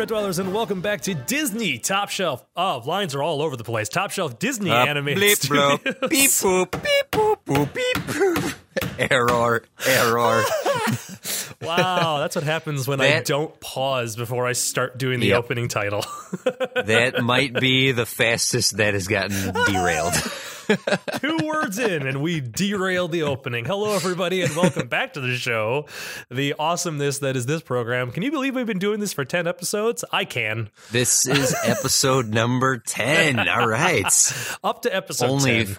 Internet Dwellers, and welcome back to Disney Top Shelf. Oh, lines are all over the place. Top Shelf Disney Uh, animated bleep, bloop, beep boop, beep boop, boop, beep boop. Error, error. Wow, that's what happens when I don't pause before I start doing the Yep. opening title. That might be the fastest that has gotten derailed. Two words in, and we derailed the opening. Hello, everybody, and welcome back to the show. The awesomeness that is this program. Can you believe we've been doing this for 10 episodes? I can. This is episode number 10. All right. Up to episode Only, 10.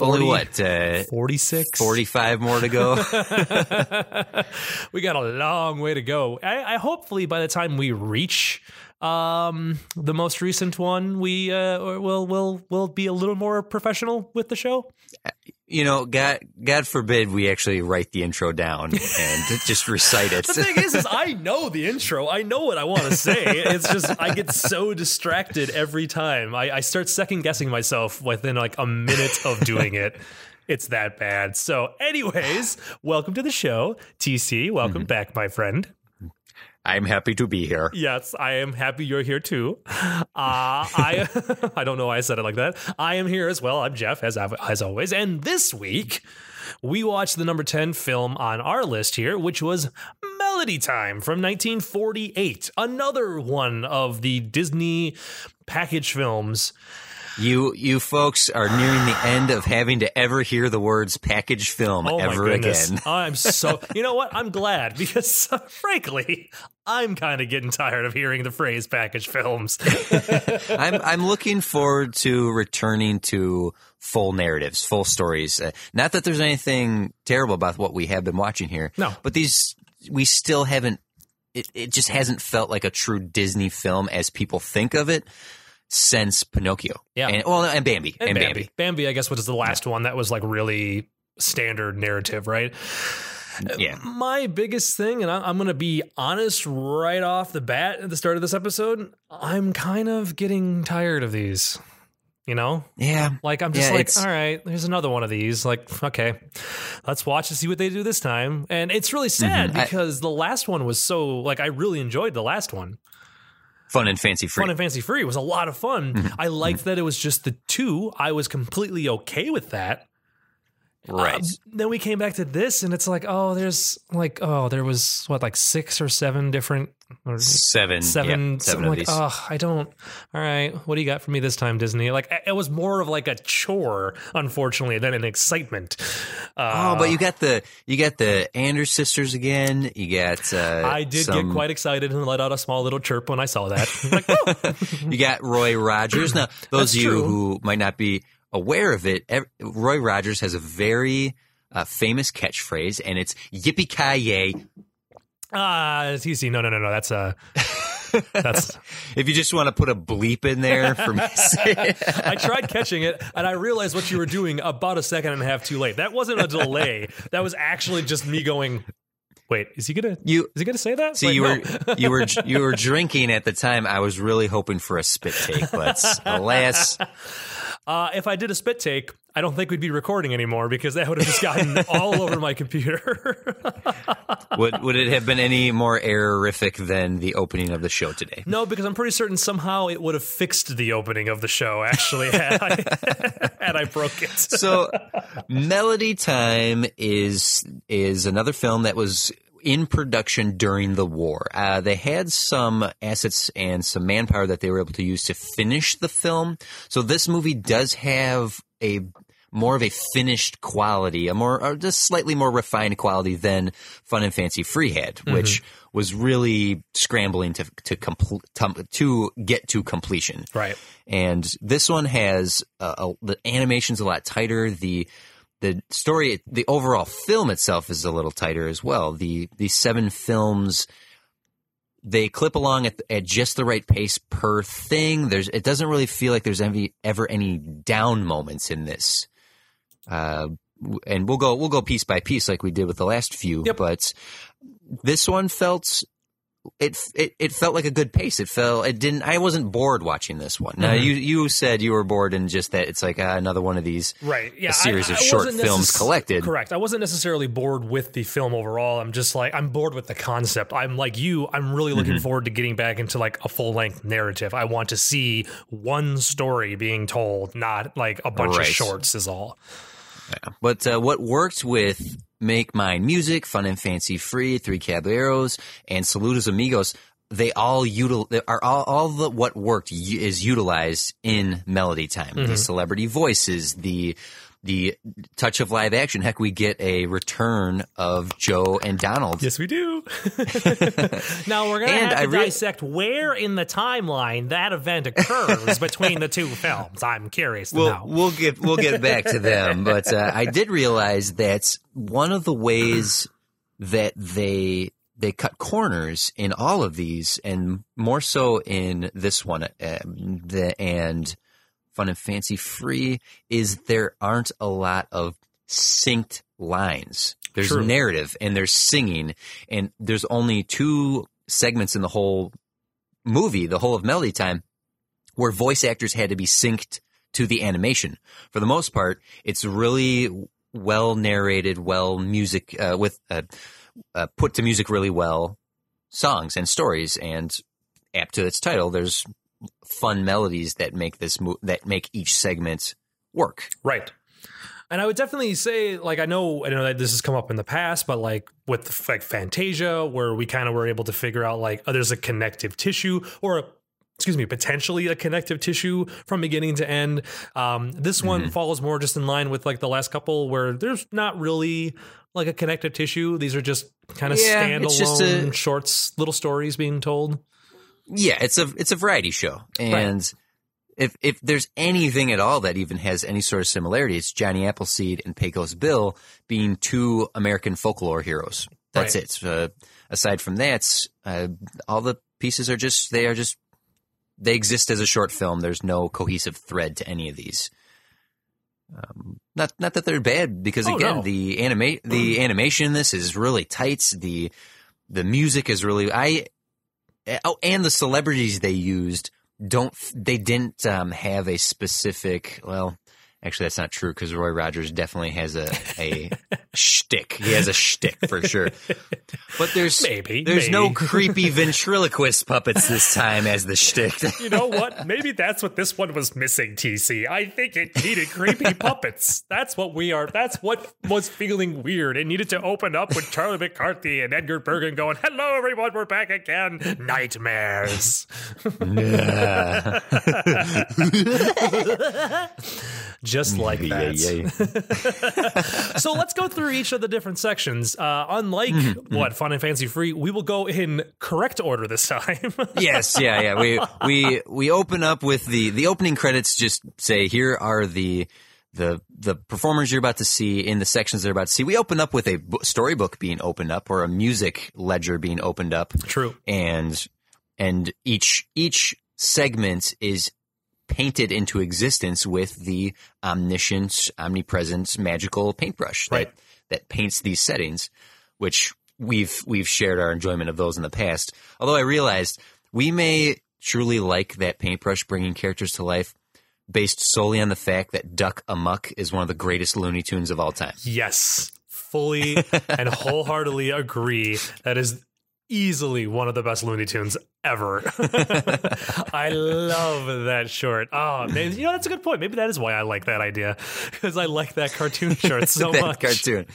only what? Uh, 46? 45 more to go. we got a long way to go. I, I hopefully by the time we reach um the most recent one we uh will will will be a little more professional with the show. You know, God, God forbid we actually write the intro down and just recite it. the thing is is i know the intro. I know what i want to say. It's just i get so distracted every time. I, I start second guessing myself within like a minute of doing it. It's that bad. So anyways welcome to the show tc welcome back my friend I'm happy to be here. Yes, I am happy you're here too. Uh, I I don't know why I said it like that. I am here as well. I'm Jeff, as as always. And this week, we watched the number ten film on our list here, which was Melody Time from 1948. Another one of the Disney package films. You you folks are nearing the end of having to ever hear the words package film Oh ever again. I'm so. You know what? I'm glad because, frankly, I'm kind of getting tired of hearing the phrase package films. I'm I'm looking forward to returning to full narratives, full stories. Uh, not that there's anything terrible about what we have been watching here. No. but these we still haven't. It it just hasn't felt like a true Disney film as people think of it since Pinocchio. Yeah. and well, and Bambi, and, and, Bambi. Bambi. Bambi, I guess, was the last one that was like really standard narrative, right? Yeah, My biggest thing, and I- I'm going to be honest right off the bat at the start of this episode, I'm kind of getting tired of these. You know, yeah. like I'm just Yeah, like, all right, there's another one of these. Like, okay, let's watch and see what they do this time. And it's really sad Mhm. I- because the last one was so like I really enjoyed the last one. Fun and fancy free. Fun and Fancy Free was a lot of fun. Mm-hmm. I liked that it was just the two. I was completely okay with that. Right. Uh, then we came back to this, and it's like, oh, there's like, oh, there was what, like six or seven different, or seven. seven, yeah, seven like, oh, I don't. All right, what do you got for me this time, Disney? Like, it was more of like a chore, unfortunately, than an excitement. Uh, Oh, but you got the you got the Andrews sisters again. You got uh, I did some- get quite excited and let out a small little chirp when I saw that. like, oh, You got Roy Rogers. Now, those That's of you true. who might not be aware of it, Roy Rogers has a very uh, famous catchphrase, and it's "Yippee ki yay!" ah, it's easy. No, no, no, no. That's uh That's. If you just want to put a bleep in there for me, I tried catching it, and I realized what you were doing about a second and a half too late. That wasn't a delay. That was actually just me going. Wait, is he gonna? you Is he gonna say that? see Wait, you no. were you were you were drinking at the time. I was really hoping for a spit take, but alas, Uh, if I did a spit take, I don't think we'd be recording anymore because that would have just gotten all over my computer. would would it have been any more errorific than the opening of the show today? no, because I'm pretty certain somehow it would have fixed the opening of the show. Actually, had I, had I broke it. so melody time is is another film that was in production during the war uh, they had some assets and some manpower that they were able to use to finish the film so this movie does have a more of a finished quality a more or just slightly more refined quality than fun and fancy free had which was really scrambling to to complete to get to completion Right. and this one has uh, a, the animation's a lot tighter. The the story, the overall film itself is a little tighter as well. The the seven films they clip along at, at just the right pace per thing. There's it doesn't really feel like there's any, ever any down moments in this. Uh, and we'll go we'll go piece by piece like we did with the last few. Yep. But this one felt it, it it felt like a good pace. It felt it didn't. I wasn't bored watching this one. Now Mm-hmm. you you said you were bored in just that it's like uh, another one of these right yeah a series I- of I short wasn't films necess- collected. correct i wasn't necessarily bored with the film overall i'm just like i'm bored with the concept i'm like you i'm really looking Mm-hmm. forward to getting back into like a full-length narrative i want to see one story being told not like a bunch Right. of shorts is all But uh, what worked with Make Mine Music, Fun and Fancy Free, Three Caballeros, and Saludos Amigos, they all util- are all, all the what worked is utilized in Melody Time. The mm-hmm. celebrity voices, the the touch of live action. Heck, we get a return of Joe and Donald. Yes, we do. now we're gonna And have to I re- dissect where in the timeline that event occurs between the two films. I'm curious to We'll know. we'll get we'll get back to them, but uh, I did realize that one of the ways that they they cut corners in all of these, and more so in this one, uh, the and Fun and Fancy Free, is there aren't a lot of synced lines. There's True. narrative and there's singing, and there's only two segments in the whole movie, the whole of Melody Time, where voice actors had to be synced to the animation. For the most part, it's really well narrated, well music uh, with uh, uh, put to music really well songs and stories, and apt to its title, there's fun melodies that make this mo- that make each segment work. Right. And I would definitely say, like, I know, I know that this has come up in the past, but like with like Fantasia, where we kind of were able to figure out like, oh, there's a connective tissue or excuse me, potentially a connective tissue from beginning to end. Um, this one falls more just in line with like the last couple, where there's not really like a connective tissue. These are just kind of Yeah, standalone a- shorts, little stories being told. Yeah, it's a it's a variety show, and if if there's anything at all that even has any sort of similarity, it's Johnny Appleseed and Pecos Bill being two American folklore heroes. That's Right. it. Uh, aside from that, uh, all the pieces are just they are just they exist as a short film. There's no cohesive thread to any of these. Um, not not that they're bad because Oh, again no. the animate the animation in this is really tight. The the music is really I oh and the celebrities they used don't they didn't um, have a specific well actually that's not true because Roy Rogers definitely has a a shtick he has a shtick for sure but there's Maybe, there's no creepy ventriloquist puppets this time as the shtick You know what? Maybe that's what this one was missing, TC. I think it needed creepy puppets. That's what we are. That's what was feeling weird. It needed to open up with Charlie McCarthy and Edgar Bergen going, Hello, everyone, we're back again. Nightmares. Just like that. so let's go through each of the different sections. Uh, unlike Mm-hmm, what Fun and Fancy Free, we will go in correct order this time. yes, yeah, yeah. We we we open up with the the opening credits. Just say here are the the the performers you're about to see in the sections they're about to see. We open up with a storybook being opened up or a music ledger being opened up, True. and and each each segment is painted into existence with the omniscience, omnipresence, magical paintbrush that Right. that paints these settings, which we've we've shared our enjoyment of those in the past. Although I realized we may truly like that paintbrush bringing characters to life based solely on the fact that Duck Amuck is one of the greatest Looney Tunes of all time. Yes, fully and wholeheartedly agree. That is easily one of the best Looney Tunes ever. I love that short. Oh man, you know that's a good point. Maybe that is why I like that idea because I like that cartoon short so that much. cartoon.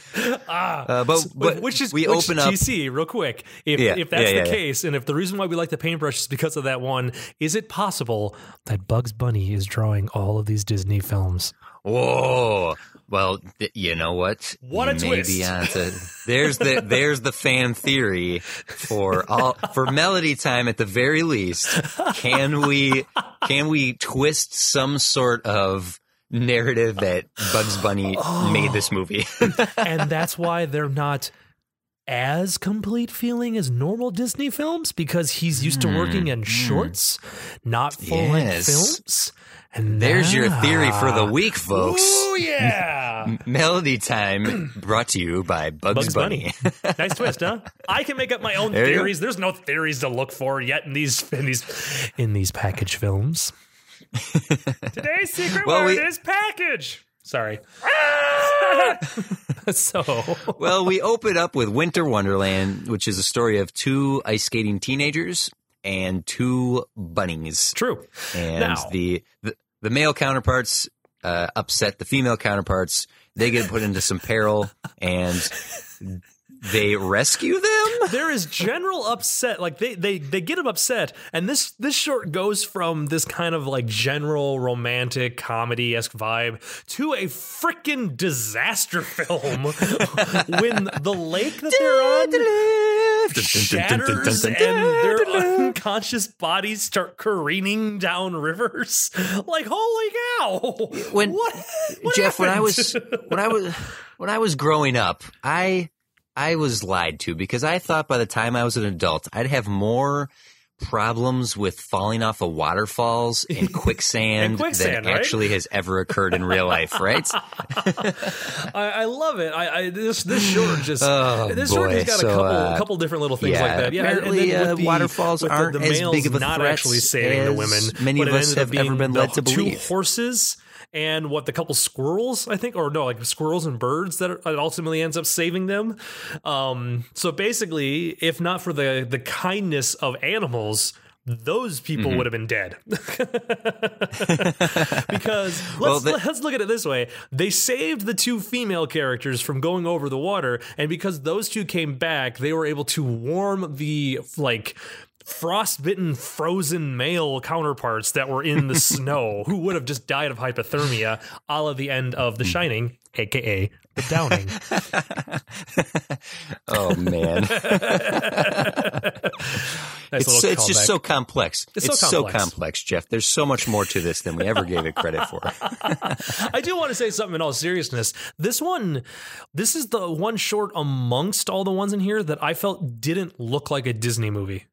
Ah, Uh, but, but which is we which, open up. TC real quick. If Yeah, if that's yeah, the yeah, yeah. case, and if the reason why we like the paintbrush is because of that one, is it possible that Bugs Bunny is drawing all of these Disney films? Whoa. Well, th- you know what? What a You may twist. onto- there's the there's the fan theory for all for Melody Time at the very least. Can we can we twist some sort of narrative that Bugs Bunny made this movie? and that's why they're not as complete feeling as normal Disney films because he's used to working in mm-hmm. shorts, not full length films. And there's your theory for the week, folks. Oh yeah. Melody Time brought to you by Bugs, Bugs Bunny. Bunny. nice twist, huh? I can make up my own There theories. There's no theories to look for yet in these in these in these package films. Today's secret Well, word we- is package. Sorry. so well, we open up with Winter Wonderland, which is a story of two ice skating teenagers and two bunnies. true. and Now- the, the the male counterparts uh, upset the female counterparts. They get put into some peril, and they rescue them. there is general upset like they they they get him upset and this this short goes from this kind of like general romantic comedy-esque vibe to a freaking disaster film when the lake that they're on shatters and their unconscious bodies start careening down rivers. Like holy cow! When- what, what Jeff, when I was when I was when I was growing up, I I was lied to because I thought by the time I was an adult, I'd have more problems with falling off of waterfalls and quicksand, And quicksand, than right? actually has ever occurred in real life, right? I, I love it. I, I this this short just Oh, this short has got So, a couple uh, couple different little things yeah, like that. Yeah, and apparently, uh, the- waterfalls with the- aren't the, as big of a not threat actually saving the women. many of us have ever been led to believe. two horses and what the couple squirrels I think, or no, like squirrels and birds that it ultimately ends up saving them. Um, so basically, if not for the the kindness of animals. Those people Mm-hmm. would have been dead. because let's, Well, the- let's look at it this way. They saved the two female characters from going over the water, and because those two came back, they were able to warm the like frostbitten frozen male counterparts that were in the snow who would have just died of hypothermia a la the end of the shining aka the downing Oh man. nice It's, it's just so complex. It's It's, so so, complex. complex. Jeff. There's so much more to this than we ever gave it credit for. I do want to say something in all seriousness. This one, this is the one short amongst all the ones in here that I felt didn't look like a Disney movie.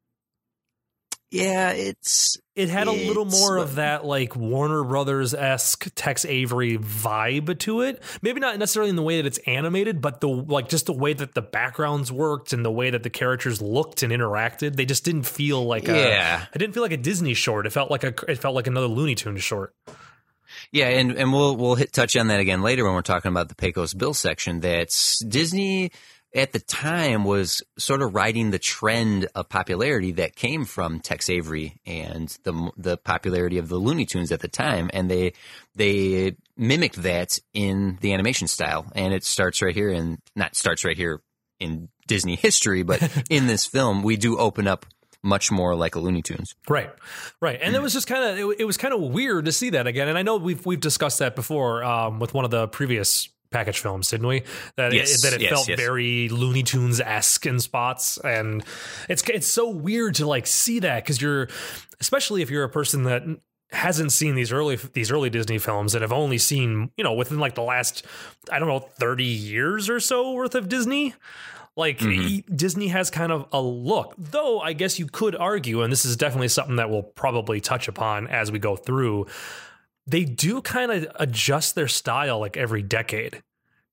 Yeah, it's It had a little more of that like Warner Brothers esque Tex Avery vibe to it. Maybe not necessarily in the way that it's animated, but the like just the way that the backgrounds worked and the way that the characters looked and interacted. They just didn't feel like Yeah. a. It didn't feel like a Disney short. It felt like a. It felt like another Looney Tunes short. yeah, and and we'll we'll hit touch on that again later when we're talking about the Pecos Bill section. That's Disney at the time was sort of riding the trend of popularity that came from Tex Avery and the the popularity of the Looney Tunes at the time, and they they mimicked that in the animation style, and it starts right here, and not starts right here in Disney history, but in this film, we do open up much more like a Looney Tunes. Right, right, and it was just kind of it, it was kind of weird to see that again. And I know we've we've discussed that before um, with one of the previous package films, didn't we? That Yes, it, that it yes, felt yes. very Looney Tunes esque in spots, and it's it's so weird to like see that because you're especially if you're a person that hasn't seen these early these early Disney films and have only seen you know within like the last I don't know thirty years or so worth of Disney. Like mm-hmm. e- Disney has kind of a look, though I guess you could argue, and this is definitely something that we'll probably touch upon as we go through. They do kind of adjust their style like every decade.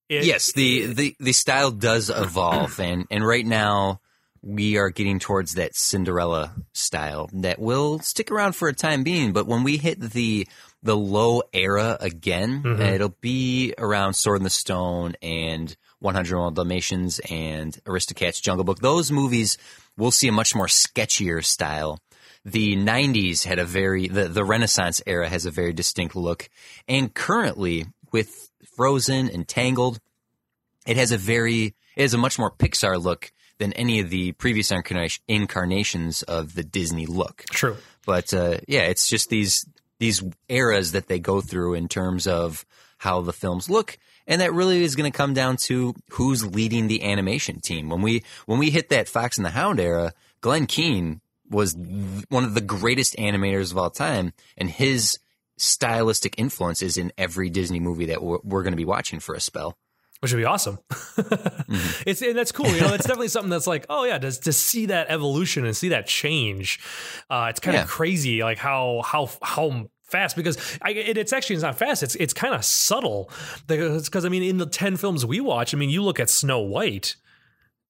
It- yes, the, the the style does evolve, and and right now we are getting towards that Cinderella style that will stick around for a time being. But when we hit the the low era again, Mhm. it'll be around Sword in the Stone and 101 Dalmatians and Aristocats Jungle Book. Those movies we'll see a much more sketchier style. The 90s had a very the, the Renaissance era has a very distinct look, and currently with Frozen and Tangled, it has a very it has a much more Pixar look than any of the previous incarnations of the Disney look. true. But uh, yeah, it's just these these eras that they go through in terms of how the films look, and that really is going to come down to who's leading the animation team. When we when we hit that Fox and the Hound era, Glenn Keane was one of the greatest animators of all time, and his stylistic influence is in every Disney movie that we're, we're going to be watching for a spell. which would be awesome. It's and that's cool. You know, it's definitely something that's like, oh yeah, to, to see that evolution and see that change. Uh, it's kind Yeah. of crazy, like how how how fast because I, it, it's actually it's not fast. It's it's kind of subtle because I mean in the ten films we watch, I mean you look at Snow White,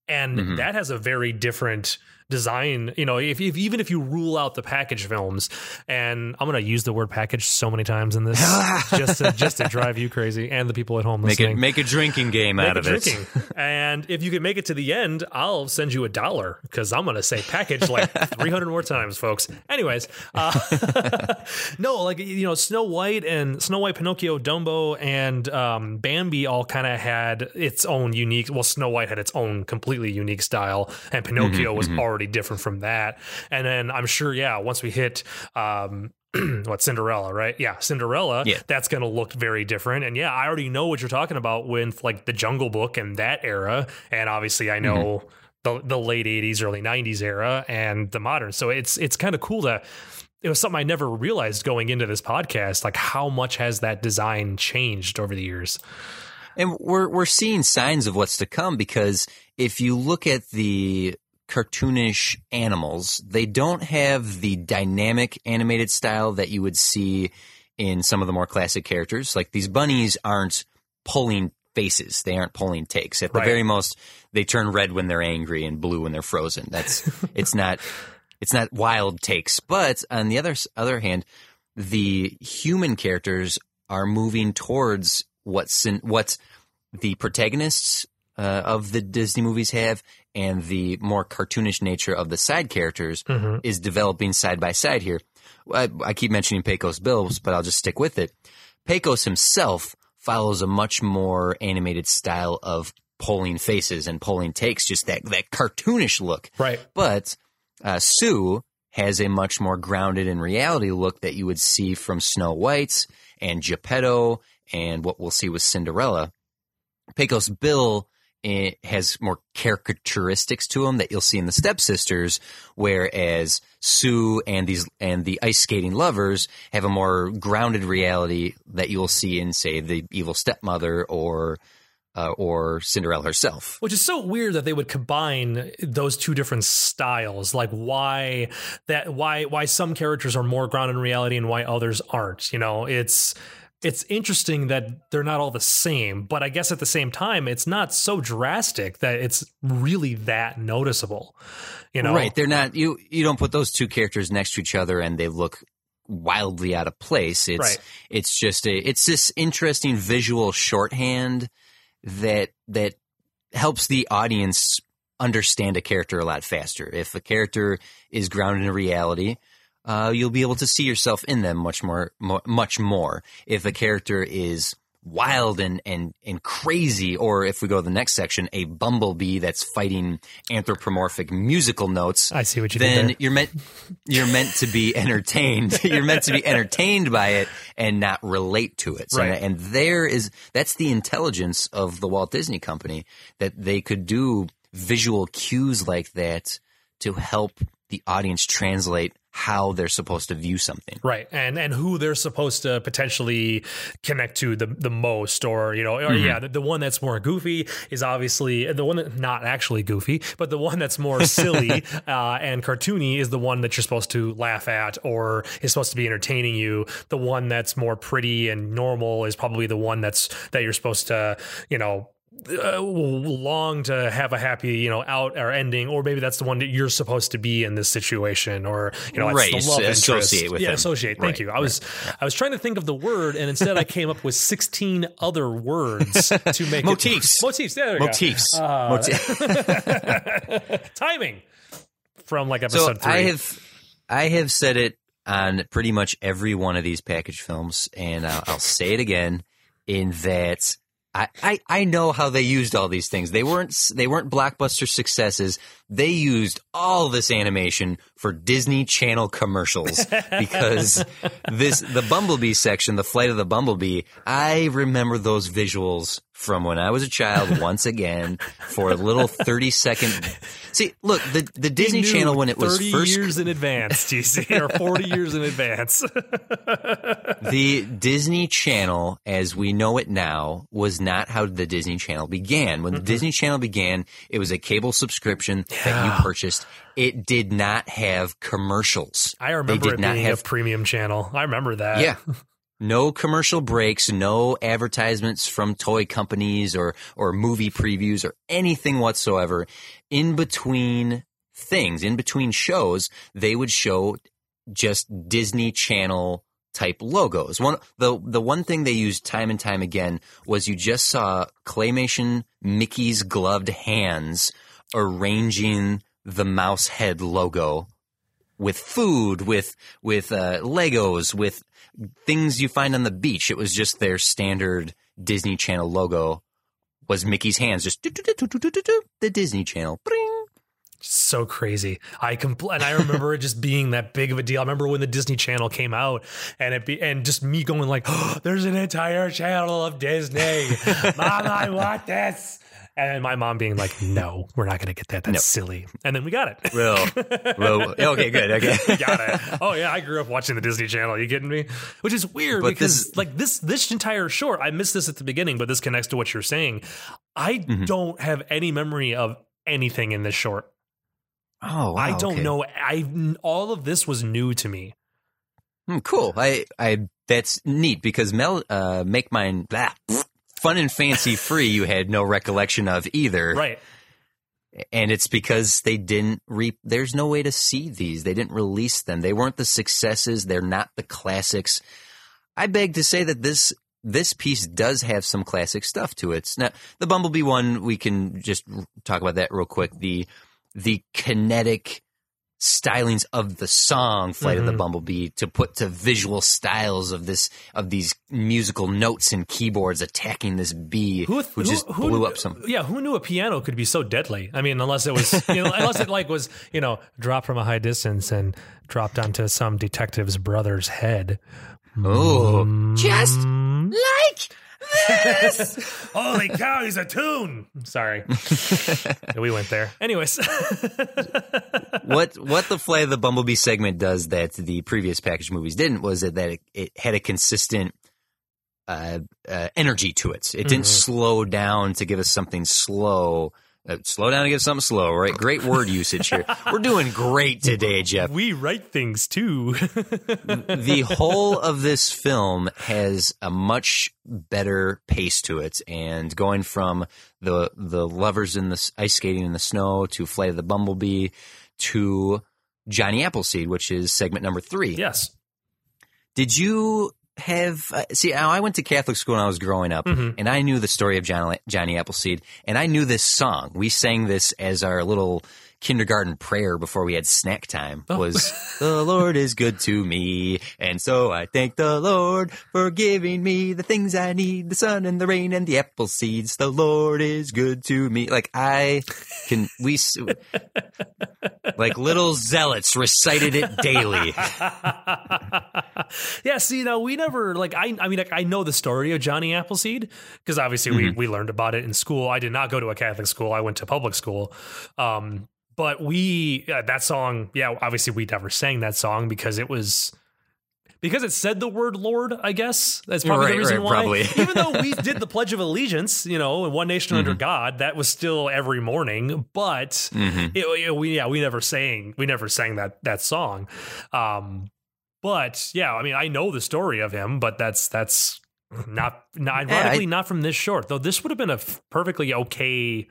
and Mhm. that has a very different design. You know, if, if even if you rule out the package films, and I'm going to use the word package so many times in this just to, just to drive you crazy and the people at home Make listening. it make a drinking game Make out of it. and if you can make it to the end, I'll send you a dollar because I'm going to say package like 300 more times, folks. Anyways, uh, no, like, you know, Snow White and Snow White, Pinocchio, Dumbo, and um, Bambi all kind of had its own unique, well, Snow White had its own completely unique style, and Pinocchio was already different from that. And then I'm sure, yeah, once we hit, um, what Cinderella, right? Yeah, Cinderella. Yeah. That's going to look very different. And yeah, I already know what you're talking about with like the Jungle Book and that era. And obviously, I know the the late '80s, early '90s era, and the modern. So it's it's kind of cool to. It was something I never realized going into this podcast, like how much has that design changed over the years. And we're we're seeing signs of what's to come because if you look at the cartoonish animals, they don't have the dynamic animated style that you would see in some of the more classic characters. Like these bunnies aren't pulling faces; they aren't pulling takes. At the Right. very most, they turn red when they're angry and blue when they're frozen. That's it's not it's not wild takes. But on the other other hand, the human characters are moving towards what's in, what the protagonists uh, of the Disney movies have, and the more cartoonish nature of the side characters is developing side by side here. I, I keep mentioning Pecos Bills, but I'll just stick with it. Pecos himself follows a much more animated style of pulling faces and pulling takes, just that that cartoonish look. Right. But uh, Sue has a much more grounded in reality look that you would see from Snow White and Geppetto and what we'll see with Cinderella. Pecos Bill eh, has more caricaturistics to him that you'll see in the stepsisters, whereas Sue and these and the ice skating lovers have a more grounded reality that you'll see in, say, the evil stepmother or uh, or Cinderella herself. Which is so weird that they would combine those two different styles. Like why that why why some characters are more grounded in reality and why others aren't. You know, it's it's interesting that they're not all the same, but I guess at the same time, it's not so drastic that it's really that noticeable. You know, Right. They're not you you don't put those two characters next to each other and they look wildly out of place. It's Right. it's just a it's this interesting visual shorthand that that helps the audience understand a character a lot faster. If a character is grounded in reality, uh, you'll be able to see yourself in them much more, mo much more. If a character is wild and, and, and crazy, or if we go to the next section, a bumblebee that's fighting anthropomorphic musical notes, I see what you then you're meant you're meant to be entertained. you're meant to be entertained by it and not relate to it. So, Right. And there is that's the intelligence of the Walt Disney Company that they could do visual cues like that to help the audience translate how they're supposed to view something. Right, and and who they're supposed to potentially connect to the the most, or you know, or Mm-hmm. yeah, the, the one that's more goofy is obviously the one that not actually goofy, but the one that's more silly uh, and cartoony is the one that you're supposed to laugh at or is supposed to be entertaining you. The one that's more pretty and normal is probably the one that's that you're supposed to, you know. Uh, long to have a happy, you know, out or ending, or maybe that's the one that you're supposed to be in this situation, or you know, Right, the love associate interest. with yeah, them. associate. Thank Right, you. I was I was trying to think of the word, and instead I came up with sixteen other words to make Motifs. It, motifs. There we go. Motifs. Uh, Timing from like episode so three. I have I have said it on pretty much every one of these package films, and I'll, I'll say it again in that. I, I, I know how they used all these things. They weren't they weren't blockbuster successes. They used all this animation for Disney Channel commercials because this the Bumblebee section, the flight of the Bumblebee. I remember those visuals from when I was a child. Once again, for a little thirty second. See, look the the Disney Channel when it was 30 first years in advance, TC, or 40 years in advance. the Disney Channel, as we know it now, was not how the Disney Channel began. When the mm-hmm. Disney Channel began, it was a cable subscription that you purchased, it did not have commercials. I remember did it not have- a premium channel. I remember that. Yeah. No commercial breaks, no advertisements from toy companies or, or movie previews or anything whatsoever. In between things, in between shows, they would show just Disney Channel type logos. One the the one thing they used time and time again was you just saw claymation Mickey's gloved hands arranging the mouse head logo with food, with with uh, Legos, with things you find on the beach. It was just their standard Disney Channel logo. Was Mickey's hands just the Disney Channel? Bring. So crazy. I compl- and I remember it just being that big of a deal. I remember when the Disney Channel came out and it be- and just me going like, oh, "There's an entire channel of Disney, Mom, I want this." And my mom being like, "No, we're not going to get that. That's No. silly." And then we got it. Well, well, okay, good, okay. got it. Oh yeah, I grew up watching the Disney Channel. you kidding me? Which is weird But because this- like this this entire short, I missed this at the beginning, but this connects to what you're saying. I Mm-hmm. don't have any memory of anything in this short. Oh, wow, I don't okay. know. I all of this was new to me. Hmm, cool. I, I, that's neat because Mel, uh, make mine blah, fun and fancy free. You had no recollection of either, Right. and it's because they didn't re. There's no way to see these. They didn't release them. They weren't the successes. They're not the classics. I beg to say that this this piece does have some classic stuff to it. Now, the Bumblebee one, we can just talk about that real quick. The the kinetic stylings of the song "Flight of the Mhm. Bumblebee" to put to visual styles of this of these musical notes and keyboards attacking this bee, Who, who just who- blew up some. Yeah, who knew a piano could be so deadly? I mean, unless it was, you know, unless it like was, you know, dropped from a high distance and dropped onto some detective's brother's head. Oh, just Mm. Like Holy cow, he's a tune. Sorry, we went there. Anyways, what what the Flight of the Bumblebee segment does that the previous package movies didn't was that, that it, it had a consistent uh, uh, energy to it. It didn't slow down to give us something slow. Uh, slow down give us something slow, right? Great word usage here. We're doing great today, Jeff. we write things too. the whole of this film has a much better pace to it, and going from the the lovers in the ice skating in the snow to Flight of the Bumblebee to Johnny Appleseed, which is segment number three. yes. Did you have uh, see? I went to Catholic school when I was growing up, Mhm. and I knew the story of Johnny, Johnny Appleseed, and I knew this song. We sang this as our little kindergarten prayer before we had snack time. Oh. Was the Lord is good to me, and so I thank the Lord for giving me the things I need: the sun and the rain and the apple seeds. The Lord is good to me. Like I can we. Like little zealots recited it daily. yeah, see, now we never like I. I mean, like, I know the story of Johnny Appleseed because obviously we we learned about it in school. I did not go to a Catholic school. I went to public school. Um, but we uh, that song, yeah, obviously we never sang that song because it was. Because it said the word Lord, I guess that's probably Right, the reason right, why. probably. Even though we did the Pledge of Allegiance, you know, in one nation under God, that was still every morning. But Mhm. it, it- we yeah we never sang we never sang that that song um but yeah i mean i know the story of him but that's that's not not ironically not from this short though this would have been a perfectly okay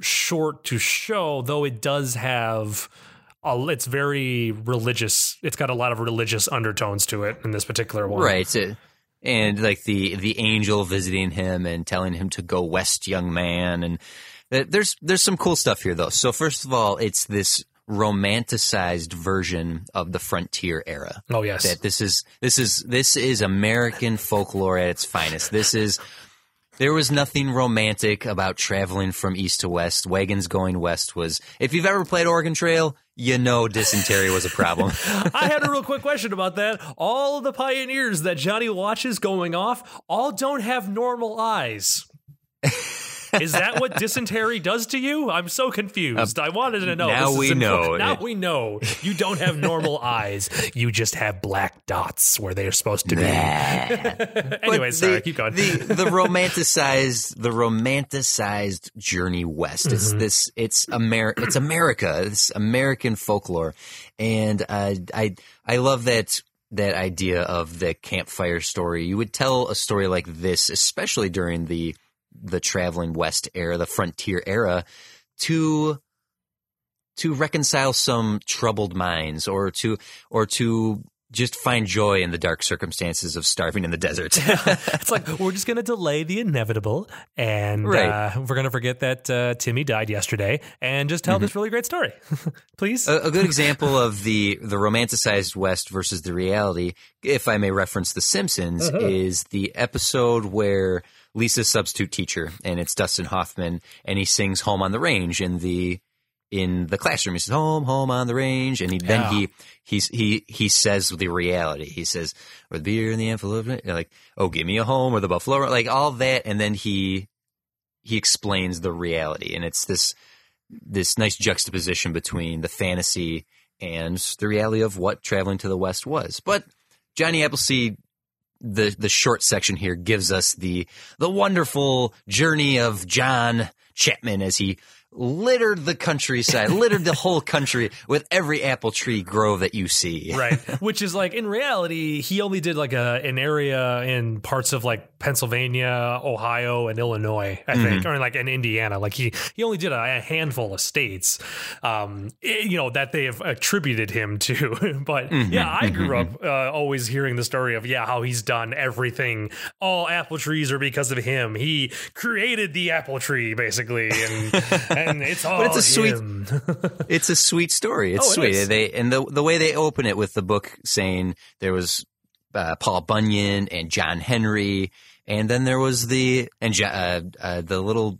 short to show though it does have a, it's very religious it's got a lot of religious undertones to it in this particular one Right. uh, and like the the angel visiting him and telling him to go west, young man. And th- there's there's some cool stuff here though. So first of all, it's this romanticized version of the frontier era. oh yes That this is this is this is American folklore at its finest. This is there was nothing romantic about traveling from east to west. Wagons going west was if you've ever played Oregon Trail, you know dysentery was a problem. I had a real quick question about that. All the pioneers that Johnny watches going off all don't have normal eyes. Is that what dysentery does to you? I'm so confused. I wanted to know. now This we know. Now we know. You don't have normal eyes. You just have black dots where they're supposed to be. anyway, sorry. the, keep going. The the romanticized the romanticized journey west. It's Mm-hmm. this. It's Amer. It's America. It's American folklore, and uh, I I love that that idea of the campfire story. You would tell a story like this, especially during the the traveling west era, the frontier era, to to reconcile some troubled minds or to or to just find joy in the dark circumstances of starving in the desert. it's like we're just going to delay the inevitable, and Right. uh, we're going to forget that uh, Timmy died yesterday, and just tell Mm-hmm. this really great story, please. a, a good example of the the romanticized West versus the reality, if I may reference The Simpsons, is the episode where Lisa's substitute teacher, and it's Dustin Hoffman, and he sings "Home on the Range" in the in the classroom. He says "Home, home on the range," and he, then Yeah. he he's he he says the reality. He says, "Or the beer in the envelope," like, "Oh, give me a home," or the buffalo, like all that, and then he he explains the reality, and it's this this nice juxtaposition between the fantasy and the reality of what traveling to the West was. But Johnny Appleseed, the the short section here gives us the the wonderful journey of John Chapman as he littered the countryside, littered the whole country with every apple tree grove that you see. right. Which is like in reality he only did like a an area in parts of like pennsylvania ohio and illinois i think. Or like in indiana. Like he he only did a, a handful of states um i- you know that they have attributed him to. But yeah i grew up uh, always hearing the story of yeah how he's done everything. All apple trees are because of him. He created the apple tree basically and it's all it's a sweet- him. It's a sweet story. It's Oh, it sweet. is. They and the the way they open it with the book saying there was uh, Paul Bunyan and John Henry, and then there was the and uh, uh, the little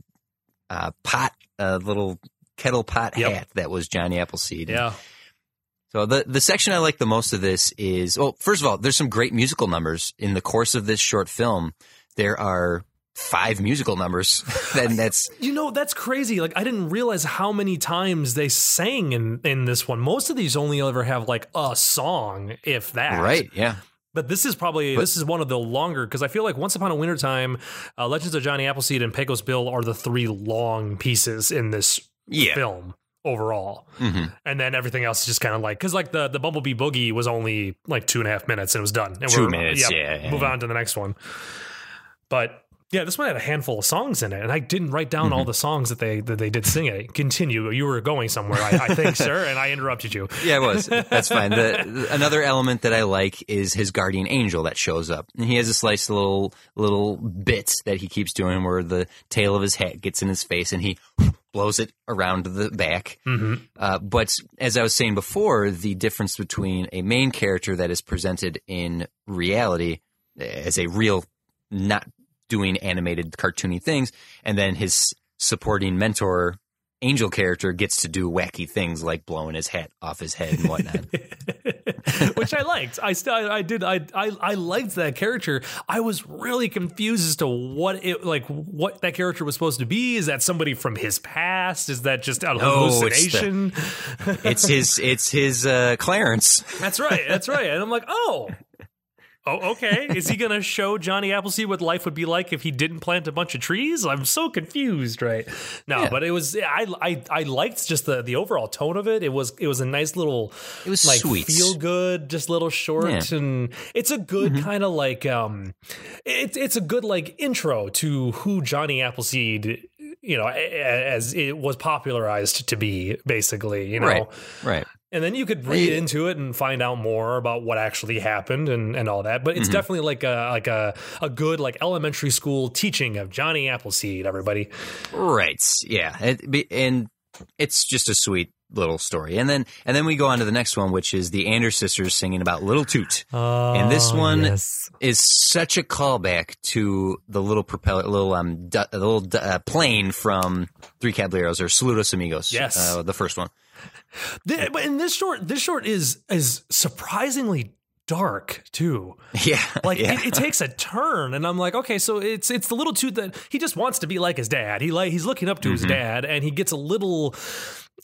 uh, pot, uh, little kettle pot Yep. hat that was Johnny Appleseed. yeah So the the section I like the most of this is well, first of all, there's some great musical numbers in the course of this short film. There are five musical numbers, then that's You know, that's crazy. Like I didn't realize how many times they sang in in this one. Most of these only ever have like a song, if that. right. Yeah. But this is probably this is one of the longer because I feel like Once Upon a Wintertime, uh, Legends of Johnny Appleseed, and Pecos Bill are the three long pieces in this Yeah. film overall. hmm And then everything else is just kind of like because like the the Bumblebee Boogie was only like two and a half minutes and it was done. And Two we're- minutes, yeah, yeah, Move on to the next one. But yeah, this one had a handful of songs in it, and I didn't write down Mm-hmm. all the songs that they that they did sing it. Continue. You were going somewhere, I, I think, sir, and I interrupted you. Yeah, it was. That's fine. The, another element that I like is his guardian angel that shows up. And he has this nice little little bit that he keeps doing where the tail of his hat gets in his face and he blows it around the back. hmm Uh, but as I was saying before, the difference between a main character that is presented in reality as a real, not doing animated cartoony things, and then his supporting mentor angel character gets to do wacky things like blowing his hat off his head and whatnot. Which I liked. I still, I did, I, I, I liked that character. I was really confused as to what it, like, what that character was supposed to be. Is that somebody from his past? Is that just a No, it's the- hallucination? it's his it's his uh, Clarence. That's right. That's right. And I'm like, oh. Oh, okay. Is he going to show Johnny Appleseed what life would be like if he didn't plant a bunch of trees? I'm so confused, right? No, Yeah. but it was I, I I liked just the the overall tone of it. It was it was a nice little It was like sweet. feel good, just little short Yeah. Mm-hmm. and it's a good kind of like um it's it's a good like intro to who Johnny Appleseed you know as it was popularized to be basically, you know. Right, right. And then you could read into it and find out more about what actually happened and, and all that. But Mm-hmm. it's definitely like a like a, a good like elementary school teaching of Johnny Appleseed, everybody. Right. Yeah. It, and it's just a sweet little story. And then and then we go on to the next one, which is the Andrews sisters singing about Little Toot. And this one is such a callback to the little propeller, little um, du- little uh, plane from Three Caballeros or Saludos Amigos. Yes. uh, the first one. But in this short, this short is is surprisingly dark too. Yeah, Like yeah. it, it takes a turn, and I'm like, okay, so it's it's the little toot that he just wants to be like his dad. He like he's looking up to his mm-hmm. dad, and he gets a little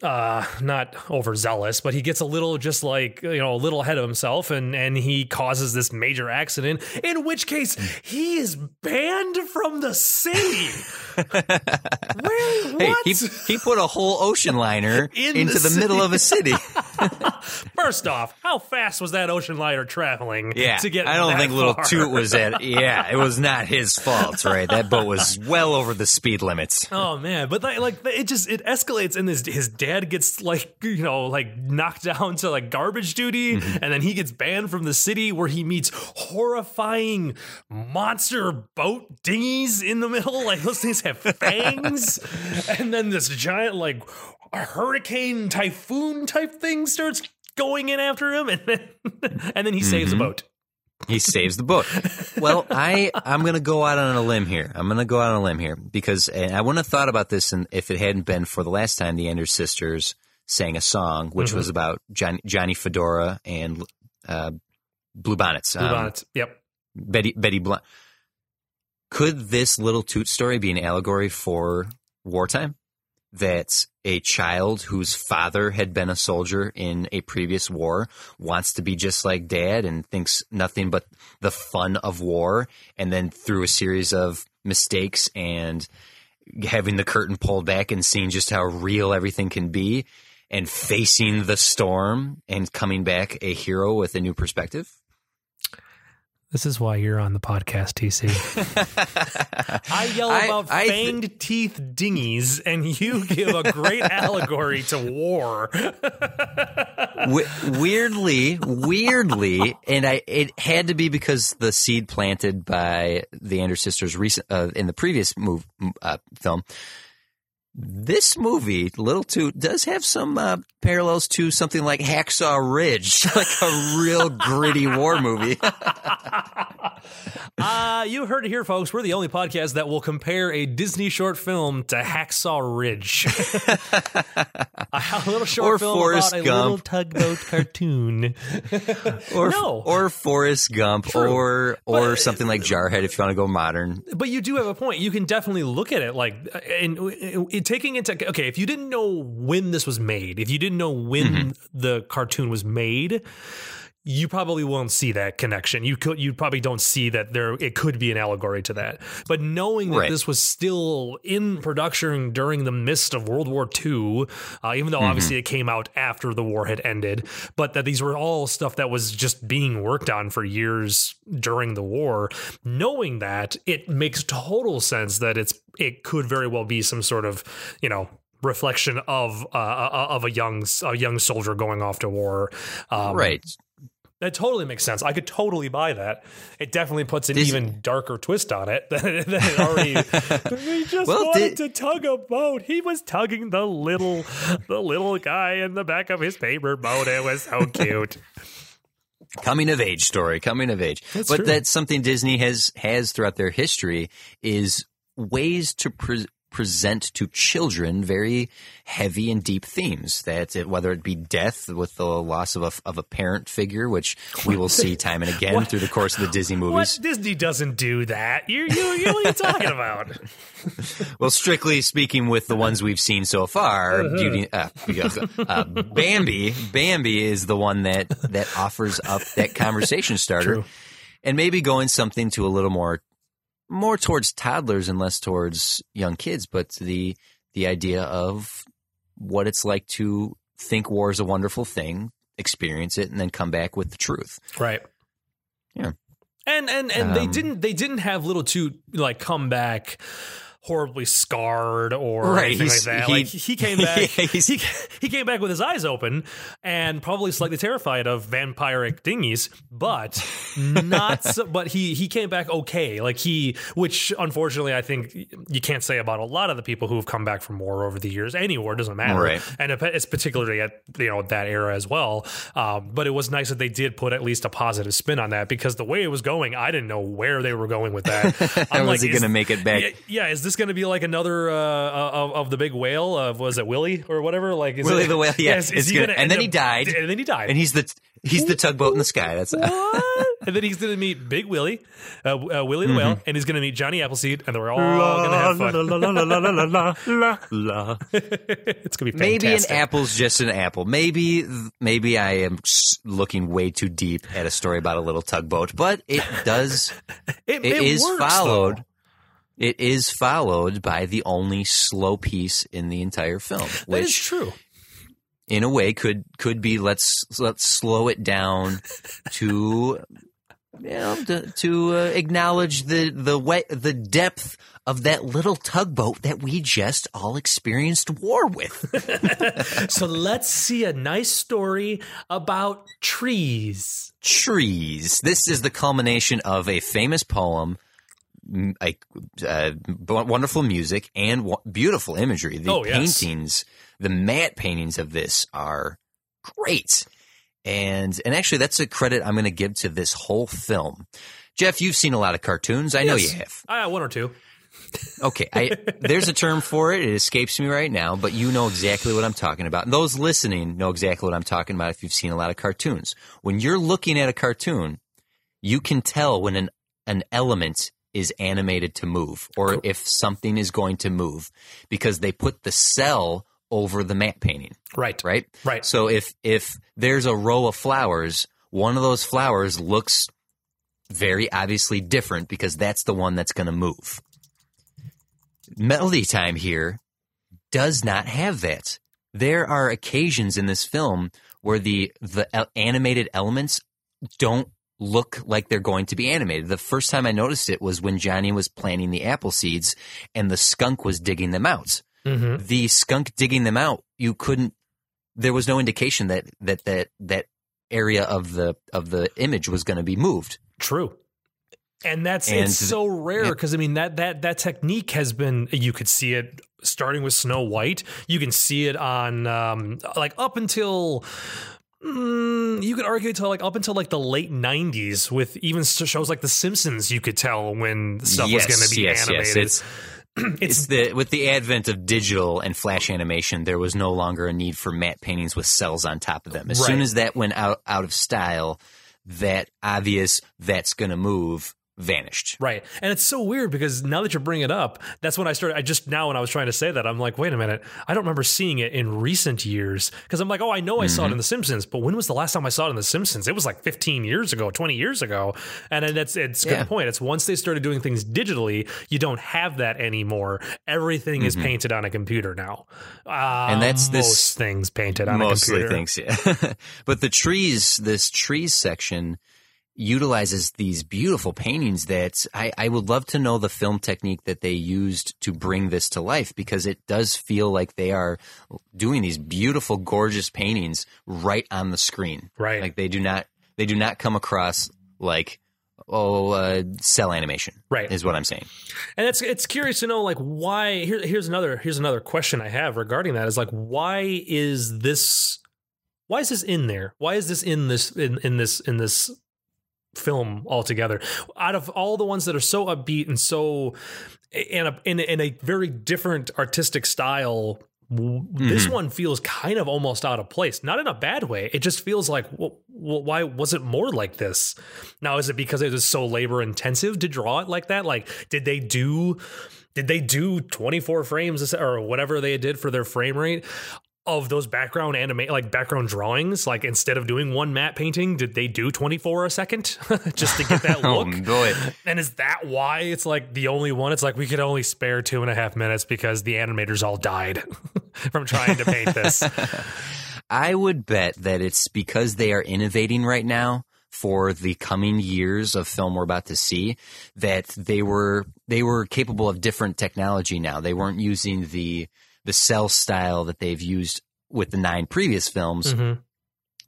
uh not overzealous but he gets a little just like you know a little ahead of himself and and he causes this major accident in which case he is banned from the city Where, Hey, what? he, he put a whole ocean liner In into the the, middle of a city. First off, how fast was that ocean liner traveling Yeah, to get I don't think little? Toot was at. Yeah, it was not his fault, right? That boat was well over the speed limits. Oh man, but like, like it just it escalates and his his dad gets like you know like knocked down to like garbage duty Mm-hmm. and then he gets banned from the city where he meets horrifying monster boat dinghies in the middle like those things have fangs and then this giant like hurricane typhoon type thing starts going in after him and then and then he saves Mm-hmm. a boat. He saves the book. Well, I I'm gonna go out on a limb here. I'm gonna go out on a limb here because and I wouldn't have thought about this and if it hadn't been for the last time the Andrews sisters sang a song which Mm-hmm. was about Johnny, Johnny Fedora and uh, Blue Bonnets. Blue Um, Bonnets. Yep. Betty Betty Blunt. Could this little toot story be an allegory for wartime? That a child whose father had been a soldier in a previous war wants to be just like dad and thinks nothing but the fun of war, and then through a series of mistakes and having the curtain pulled back and seeing just how real everything can be, and facing the storm and coming back a hero with a new perspective. This is why you're on the podcast, TC. I yell I- about I th- fanged teeth dinghies, and you give a great allegory to war. we- weirdly, weirdly, and I it had to be because the seed planted by the Andrews sisters recent uh, in the previous move uh, film. This movie, Little Toot, does have some uh, parallels to something like Hacksaw Ridge, like a real gritty war movie. Uh, you heard it here, folks. We're the only podcast that will compare a Disney short film to Hacksaw Ridge. a little short Or film Forrest about a Gump. little tugboat cartoon. or No. or Forrest Gump, True. or or But- something like Jarhead if you want to go modern. But you do have a point. You can definitely look at it like, and it, taking into okay, if you didn't know when this was made, if you didn't know when Mm-hmm. the cartoon was made, you probably won't see that connection. You could, you probably don't see that there. It could be an allegory to that. But knowing that Right. this was still in production during the midst of World War II, uh, even though Mm-hmm. obviously it came out after the war had ended, but that these were all stuff that was just being worked on for years during the war. Knowing that, it makes total sense that it's it could very well be some sort of you know reflection of uh, uh, of a young a young soldier going off to war. Um, right. That totally makes sense. I could totally buy that. It definitely puts an Dis- even darker twist on it than it, than it already. we just Well, wanted di- to tug a boat. He was tugging the little, the little guy in the back of his paper boat. It was so cute. coming of age story coming of age That's but true. that's something disney has has throughout their history is ways to pre- present to children very heavy and deep themes that it, whether it be death with the loss of a, of a parent figure which we will see time and again What? through the course of the disney movies What Disney doesn't do that? You, you, you what are you talking about? well strictly speaking with the ones we've seen so far Uh-huh. beauty uh, uh, bambi bambi is the one that that offers up that conversation starter True. and maybe going something to a little more more towards toddlers and less towards young kids but the the idea of what it's like to think war is a wonderful thing experience it and then come back with the truth Right. Yeah. And and and they Um, didn't they didn't have little two like come back horribly scarred or Right, anything like that. he- like he came back Yeah, he, he came back with his eyes open and probably slightly terrified of vampiric dinghies, but not so, but he he came back okay. Like he which unfortunately I think you can't say about a lot of the people who have come back from war over the years. Any war doesn't matter. Right. And it's particularly at you know that era as well. Um, but it was nice that they did put at least a positive spin on that because the way it was going, I didn't know where they were going with that. I'm was like, he gonna make it back Yeah, yeah, is this this going to be like another uh, of, of the big whale? Of was it Willie or whatever? Like is Willie it, the whale, yeah, is, it's he gonna- gonna and then he died. and then he died. and he's the he's the tugboat in the sky. That's what? and then he's going to meet Big Willie, uh, uh, Willie the whale, and he's going to meet Johnny Appleseed, and they're all going to have fun. la, la, la, la, la, la, la. it's going to be Maybe an apple's just an apple. Maybe maybe I am looking way too deep at a story about a little tugboat, but it does It, it it is works, followed. though. It is followed by the only slow piece in the entire film, That is which true. in a way could could be let's let's slow it down to you know to, to uh, acknowledge the the way, the depth of that little tugboat that we just all experienced war with. So let's see a nice story about trees. trees. This is the culmination of a famous poem, like uh, wonderful music and w- beautiful imagery. The Oh, yes. paintings, the matte paintings of this are great, and and actually that's a credit I'm going to give to this whole film. Jeff, you've seen a lot of cartoons. I know you have. Uh, one or two. Okay, I, there's a term for it. It escapes me right now, but you know exactly what I'm talking about. And those listening know exactly what I'm talking about if you've seen a lot of cartoons. When you're looking at a cartoon, you can tell when an, an element is animated to move or if something is going to move because they put the cell over the matte painting, Right. right? Right. So if if there's a row of flowers, one of those flowers looks very obviously different because that's the one that's going to move. Melody Time here does not have that. There are occasions in this film where the the animated elements don't look like they're going to be animated. The first time I noticed it was when Johnny was planting the apple seeds and the skunk was digging them out. Mm-hmm. The skunk digging them out, you couldn't there was no indication that that that that area of the of the image was going to be moved. True. And that's And it's so rare because I mean that that that technique has been you could see it starting with Snow White. You can see it on um, like up until mm, you could argue till like up until like the late '90s with even shows like The Simpsons. You could tell when stuff Yes, was going to be yes, yes. animated. It's- It's the with the advent of digital and flash animation, there was no longer a need for matte paintings with cells on top of them. As soon as that went out out of style, that obvious that's going to move vanished. Right. And it's so weird because now that you bring it up, that's when I started. I just now, when I was trying to say that, I'm like, wait a minute. I don't remember seeing it in recent years because I'm like, oh, I know I Mm-hmm. saw it in The Simpsons, but when was the last time I saw it in The Simpsons? It was like 15 years ago, 20 years ago. And that's it's a Yeah. good point. It's once they started doing things digitally, you don't have that anymore. Everything is painted on a computer now. Uh, Mm-hmm. And that's this- most things painted on Mostly a computer. things, yeah. but the trees, this trees section utilizes these beautiful paintings that I, I would love to know the film technique that they used to bring this to life because it does feel like they are doing these beautiful, gorgeous paintings right on the screen. Right. Like they do not, they do not come across like, oh, uh, cell animation. Right. Is what I'm saying. And it's it's curious to know like why here, here's another here's another question I have regarding that is like why is this why is this in there? Why is this in this in, in this in this film altogether? Out of all the ones that are so upbeat and so in a in, in a very different artistic style w- this mm-hmm. one feels kind of almost out of place. Not in a bad way. It just feels like well, why was it more like this? Now is it because it was so labor intensive to draw it like that? Like did they do did they do 24 frames or whatever they did for their frame rate of those background anime like background drawings like instead of doing one matte painting did they do 24 a second just to get that Oh look boy. and is that why it's like the only one? It's like we could only spare two and a half minutes because the animators all died from trying to paint this. I would bet that it's because they are innovating right now for the coming years of film we're about to see that they were they were capable of different technology now. They weren't using the the cell style that they've used with the nine previous films. Mhm.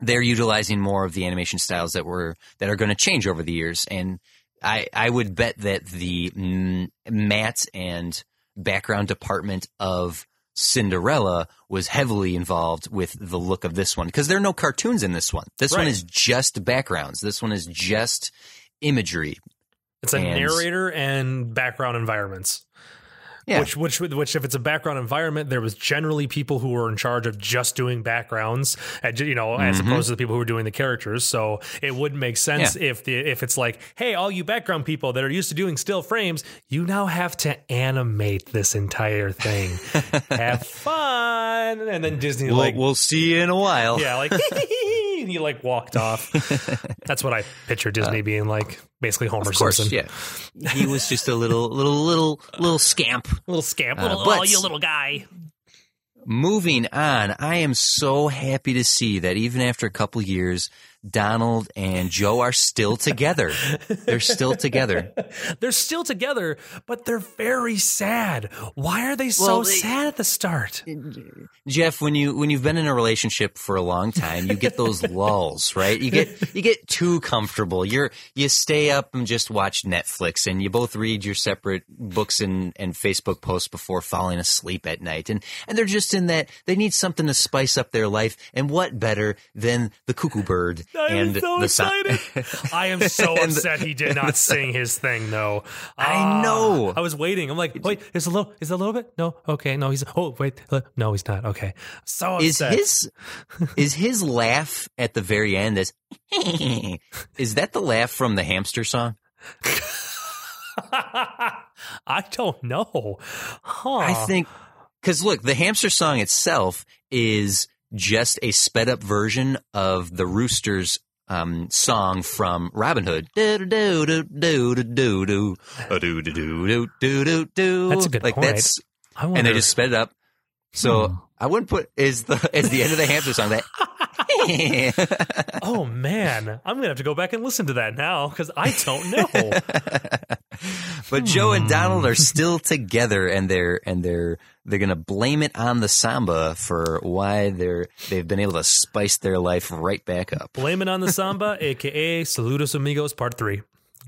They're utilizing more of the animation styles that were that are going to change over the years and I I would bet that the mm, and background department of Cinderella was heavily involved with the look of this one because there are no cartoons in this one. This one is just backgrounds. This one is just imagery. It's a And- narrator and background environments. Yeah. Which, which, which, if it's a background environment, there was generally people who were in charge of just doing backgrounds, and, you know, as Mm-hmm. opposed to the people who were doing the characters. So it wouldn't make sense Yeah. if the if it's like, hey, all you background people that are used to doing still frames, you now have to animate this entire thing. have fun, and then Disney We'll, like, we'll see you in a while. yeah, like, and he like walked off. That's what I picture Disney being like, basically Homer Uh, Of course, Simpson. yeah. He was just a little, little, little, little scamp. Little scamp, Uh, little, but- oh, you little guy. Moving on, I am so happy to see that even after a couple years, Donald and Joe are still together. They're still together. They're still together, but they're very sad. Why are they so Well, they- sad at the start? Jeff, when you when you've been in a relationship for a long time, you get those lulls, right? You get you get too comfortable. You're you stay up and just watch Netflix, and you both read your separate books and and Facebook posts before falling asleep at night, and and they're just in that they need something to spice up their life, and what better than the cuckoo bird I'm and so the excited. I am so upset he did not sing his thing though. I Ah, know. I was waiting. I'm like, wait, is a little is a little bit? No. Okay. No, he's oh wait. uh, No, he's not. Okay. So is his is his laugh at the very end is is that the laugh from the hamster song? I don't know. Huh. I think because look, the hamster song itself is just a sped up version of the Roosters um, song from Robin Hood. That's a good like point. That's, wonder... And they just sped it up. So hmm. I wouldn't put is the is the end of the hamster song that. oh man, I'm gonna have to go back and listen to that now because I don't know. But Joe and Donald are still together, and they're and they're they're gonna blame it on the samba for why they're they've been able to spice their life right back up. Blame it on the samba, aka Saludos Amigos Part Three.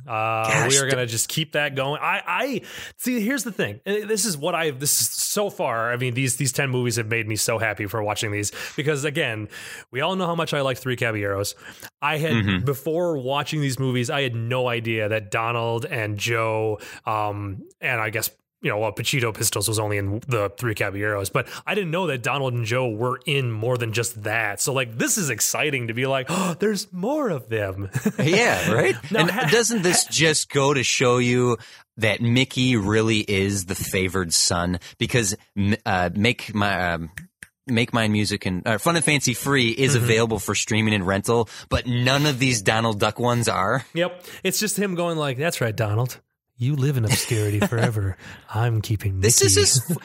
Uh, Gosh, we are gonna just keep that going. I, I see. Here's the thing. Uh, This is what I. This is so far. I mean, these these ten movies have made me so happy for watching these because again, we all know how much I like Three Caballeros. I had Mm-hmm. before watching these movies, I had no idea that Donald and Joe, um, and I guess you know, well, Panchito Pistoles was only in the Three Caballeros, but I didn't know that Donald and Joe were in more than just that. So, like, this is exciting to be like, oh, there's more of them. Yeah, right. Now, and ha- doesn't this just go to show you that Mickey really is the favored son? Because uh, make my. Um, Make Mine Music and uh, Fun and Fancy Free is Mm-hmm. available for streaming and rental, but none of these Donald Duck ones are. Yep. It's just him going like, "That's right, Donald. You live in obscurity forever. I'm keeping This is his.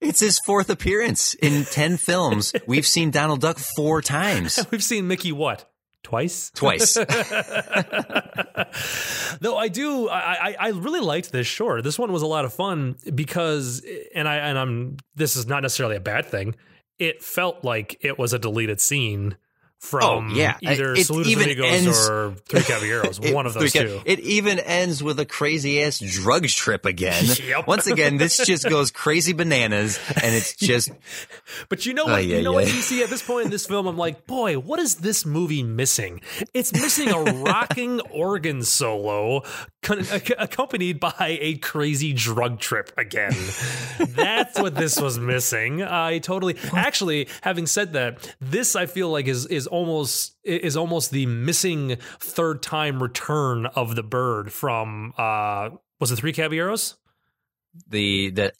It's his fourth appearance in ten films. We've seen Donald Duck four times, We've seen Mickey what? Twice? twice. Though I do, I, I I really liked this short. This one was a lot of fun because, and I and I'm. This is not necessarily a bad thing. It felt like it was a deleted scene Oh, from Oh, yeah. either It Saludos Amigos ends- or Three Caballeros. It- one of those two. It even ends with a crazy ass drug trip again. Yep. Once again, this just goes crazy bananas, and it's just But you know what? Ay, you ay, know what? ay. You see at this point in this film, I'm like, boy, what is this movie missing? It's missing a rocking organ solo con- accompanied by a crazy drug trip again. That's what this was missing. I totally. Actually, having said that, this I feel like is is almost is almost the missing third time return of the bird from. uh was it Three Caballeros? the the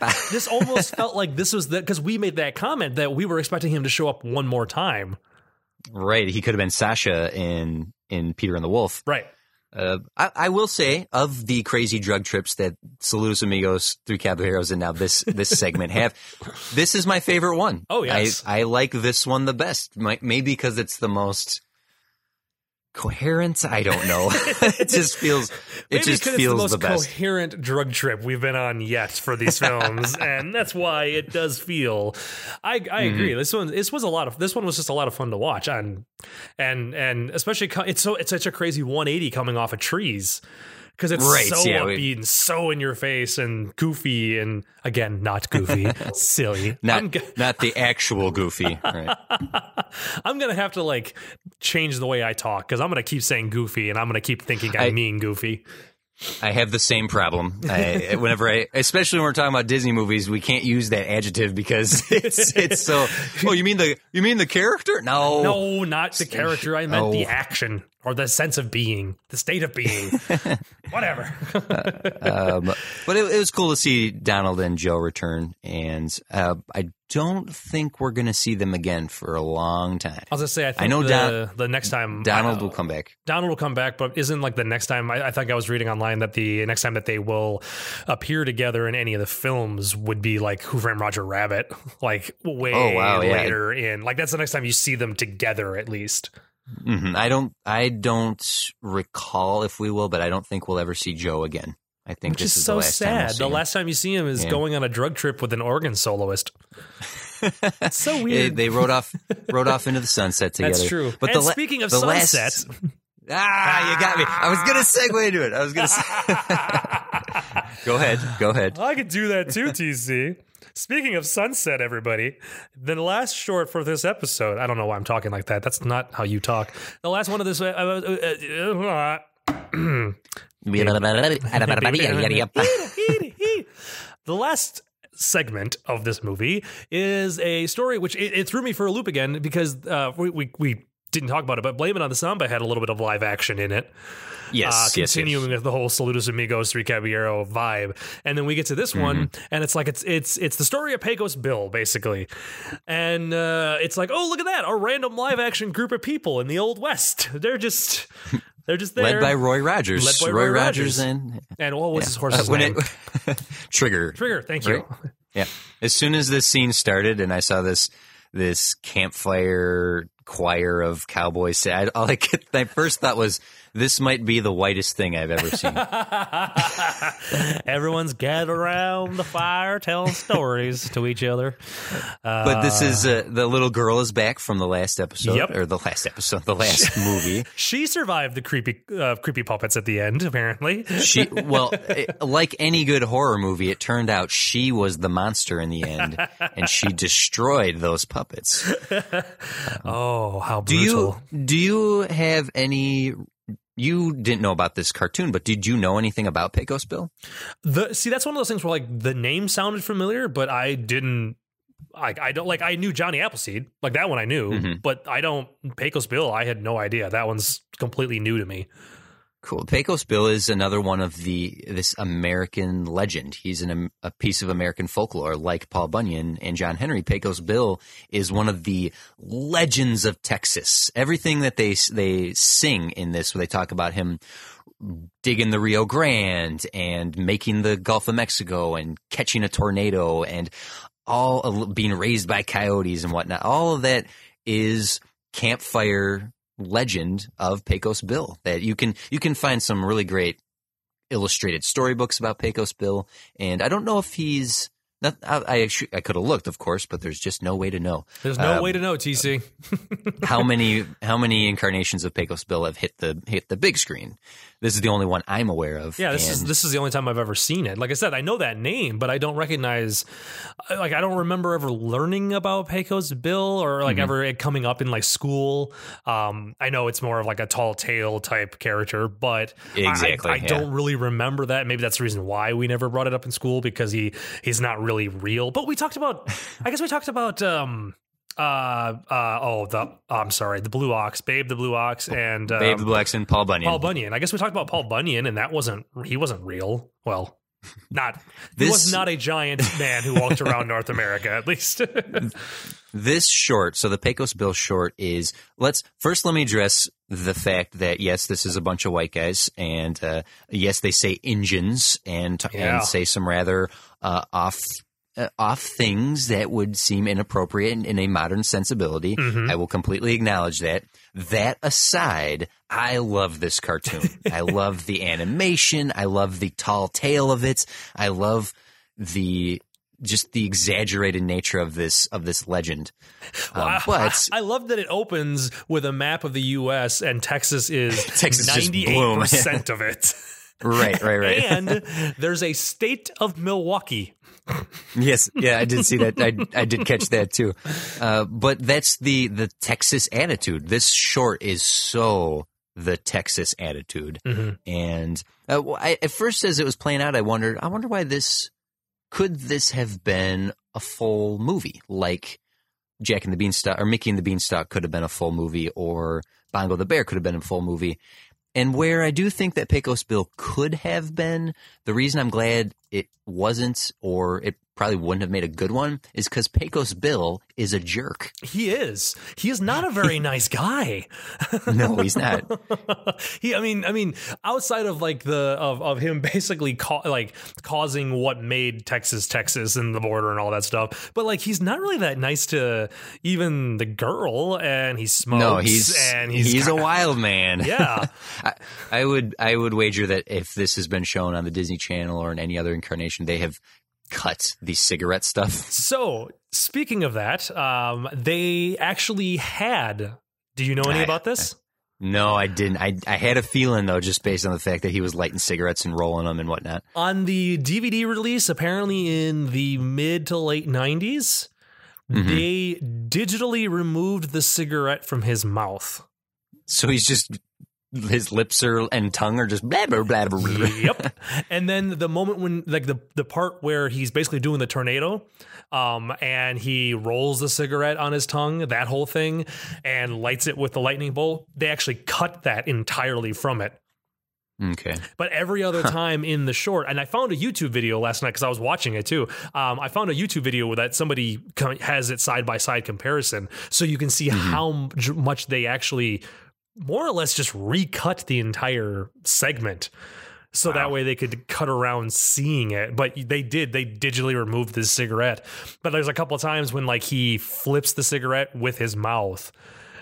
Yeah. this almost felt like this was the because we made that comment that we were expecting him to show up one more time. right. He could have been Sasha in in Peter and the Wolf. Right. Uh, I, I will say of the crazy drug trips that Saludos Amigos, Three Caballeros, and now this this segment have, this is my favorite one. Oh, yes. I, I like this one the best. My, maybe because it's the most coherent. I don't know. it just feels. It Maybe just feels it's the most best. coherent drug trip we've been on yet for these films, and that's why it does feel. I I Mm-hmm. agree. This one this was a lot of this one was just a lot of fun to watch, and and and especially it's so it's such a crazy 180 coming off of trees. Because it's Right, so yeah, we- upbeat and so in your face and goofy and again not goofy, silly. not go- not the actual Goofy. Right. I'm gonna have to like change the way I talk because I'm gonna keep saying goofy and I'm gonna keep thinking I, I- mean goofy. I have the same problem. I, whenever I, especially when we're talking about Disney movies, we can't use that adjective because it's it's so. Oh, you mean the you mean the character? No, No, not the character. I meant the Oh. action or the sense of being, the state of being. Whatever. Um, but it, it was cool to see Donald and Joe return, and uh, I don't think we're going to see them again for a long time. I was gonna say, I think I know the, Don- the next time Donald uh, will come back. Donald will come back, but isn't like the next time? I, I think I was reading online that the next time that they will appear together in any of the films would be like Who Framed Roger Rabbit, like way Oh, wow, yeah. later in. Like that's the next time you see them together, at least. hmm I don't. I don't recall if we will, but I don't think we'll ever see Joe again. I think Which this is is so the last time we'll sad. the last time you see him is Yeah. going on a drug trip with an organ soloist. it's so weird. they rode off, rode off into the sunset together. That's true. But la- speaking of the last- ah, you got me. I was gonna segue into it. I was gonna. Say- go ahead. Go ahead. I could do that too, TC. Speaking of sunset, everybody, the last short for this episode, I don't know why I'm talking like that. That's not how you talk. The last one of this. Uh, uh, uh, the last segment of this movie is a story which it, it threw me for a loop again because uh, we, we we didn't talk about it, but Blame It on the Samba had a little bit of live action in it. Yes. uh, yes, yes. continuing with the whole Saludos Amigos, Three Caballero vibe, and then we get to this one, Mm-hmm. and it's like it's it's it's the story of Pecos Bill, basically, and uh, it's like, oh, look at that, a random live action group of people in the Old West. They're just they're just there, Led by Roy Rogers. Led by Roy, Roy Rogers Rogers. and and what was his horse's Uh, name? it- Trigger. Trigger. Thank you. Right? Yeah. As soon as this scene started and I saw this this campfire choir of cowboys. I, all I could, my first thought was, this might be the whitest thing I've ever seen. Everyone's gathered around the fire, telling stories to each other. but this is uh, the little girl is back from the last episode Yep. or the last episode, the last movie. She survived the creepy, uh, creepy puppets at the end. Apparently, She well, it, like any good horror movie, it turned out she was the monster in the end, and she destroyed those puppets. oh, how Do brutal! you do you have any? You didn't know about this cartoon, but did you know anything about Pecos Bill? The see, that's one of those things where like the name sounded familiar, but I didn't. Like I don't like I knew Johnny Appleseed, like that one I knew, Mhm. but I don't Pecos Bill. I had no idea. That one's completely new to me. Cool. Pecos Bill is another one of the this American legend. He's an, um, a piece of American folklore, like Paul Bunyan and John Henry. Pecos Bill is one of the legends of Texas. Everything that they they sing in this, where they talk about him digging the Rio Grande and making the Gulf of Mexico and catching a tornado and all being raised by coyotes and whatnot. All of that is campfire legend of Pecos Bill that you can you can find some really great illustrated storybooks about Pecos Bill. And I don't know if he's not, I, I, I could have looked, of course, but there's just no way to know There's no Um, way to know, TC. how many how many incarnations of Pecos Bill have hit the hit the big screen. This is the only one I'm aware of. Yeah, this is this is the only time I've ever seen it. Like I said, I know that name, but I don't recognize. Like I don't remember ever learning about Pecos Bill or Mm-hmm. like ever it coming up in like school. Um, I know it's more of like a tall tale type character, but I- Exactly, I, yeah. don't really remember that. Maybe that's the reason why we never brought it up in school because he he's not really real. But we talked about. I guess we talked about. um uh uh oh the I'm sorry the blue ox babe the blue ox and um, Babe the Ox and Paul Bunyan. Paul Bunyan. I guess we talked about Paul Bunyan, and that wasn't he wasn't real. Well, not he was not a giant man who walked around North America. At least, This short, so the Pecos Bill short is let's first let me address the fact that yes, this is a bunch of white guys, and uh, yes, they say Injuns and Yeah. and say some rather uh, off. Uh, off things that would seem inappropriate in, in a modern sensibility. Mhm. I will completely acknowledge that. That aside, I love this cartoon. I love the animation. I love the tall tale of it. I love the just the exaggerated nature of this of this legend. Um, I, but I love that it opens with a map of the U.S. and Texas is ninety eight percent of it, right, right, right. and there's a state of Milwaukee. yes, yeah, I did see that. I I did catch that too. Uh, but that's the the Texas attitude. This short is so the Texas attitude. Mhm. And uh, I, at first, as it was playing out, I wondered, I wonder why this could this have been a full movie, like Jack and the Beanstalk or Mickey and the Beanstalk could have been a full movie, or Bongo the Bear could have been a full movie. And where I do think that Pecos Bill could have been, the reason I'm glad it wasn't, or it probably wouldn't have made a good one, is because Pecos Bill is a jerk. He is. He is not a very nice guy. No, he's not. he, I mean, I mean, outside of like the of, of him basically ca- like causing what made Texas Texas and the border and all that stuff, but like he's not really that nice to even the girl, and he smokes. No, he's and he's, he's, a kinda- wild man. Yeah, I, I would I would wager that if this has been shown on the Disney Channel or in any other incarnation, they have cut the cigarette stuff. So, speaking of that, um, they actually had. Do you know any I- about this? No, I didn't. I I had a feeling though, just based on the fact that he was lighting cigarettes and rolling them and whatnot. On the DVD release, apparently in the mid to late 90s, Mhm. they digitally removed the cigarette from his mouth. So he's just his lips are and tongue are just blah blah blah. blah. yep. And then the moment when like the the part where he's basically doing the tornado, um, and he rolls the cigarette on his tongue, that whole thing, and lights it with the lightning bolt, they actually cut that entirely from it. Okay. But every other time in the short, and I found a YouTube video last night because I was watching it too. Um, I found a YouTube video where that somebody has it side by side comparison, so you can see how much they actually, more or less, just recut the entire segment. So that way they could cut around seeing it, but they did. They digitally removed the cigarette. But there's a couple of times when like he flips the cigarette with his mouth,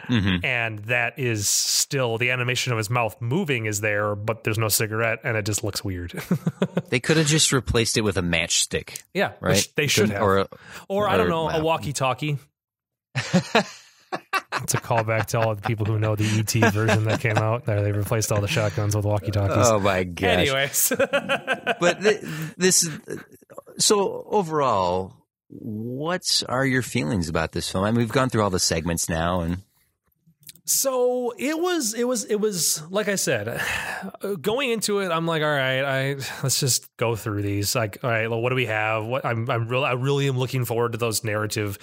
Mhm. and that is still the animation of his mouth moving is there, but there's no cigarette, and it just looks weird. They could have just replaced it with a matchstick, yeah, right? they should have, or, Or I don't or, know, a walkie-talkie. it's a callback to all the people who know the ET version that came out. There, they replaced all the shotguns with walkie-talkies. oh my gosh. Anyways, but th- this so overall what are your feelings about this film i mean we've gone through all the segments now and So it was, it was, it was like I said, going into it. I'm like, all right, I let's just go through these. Like, all right, well, what do we have? What I'm, I'm really, I really am looking forward to those narrative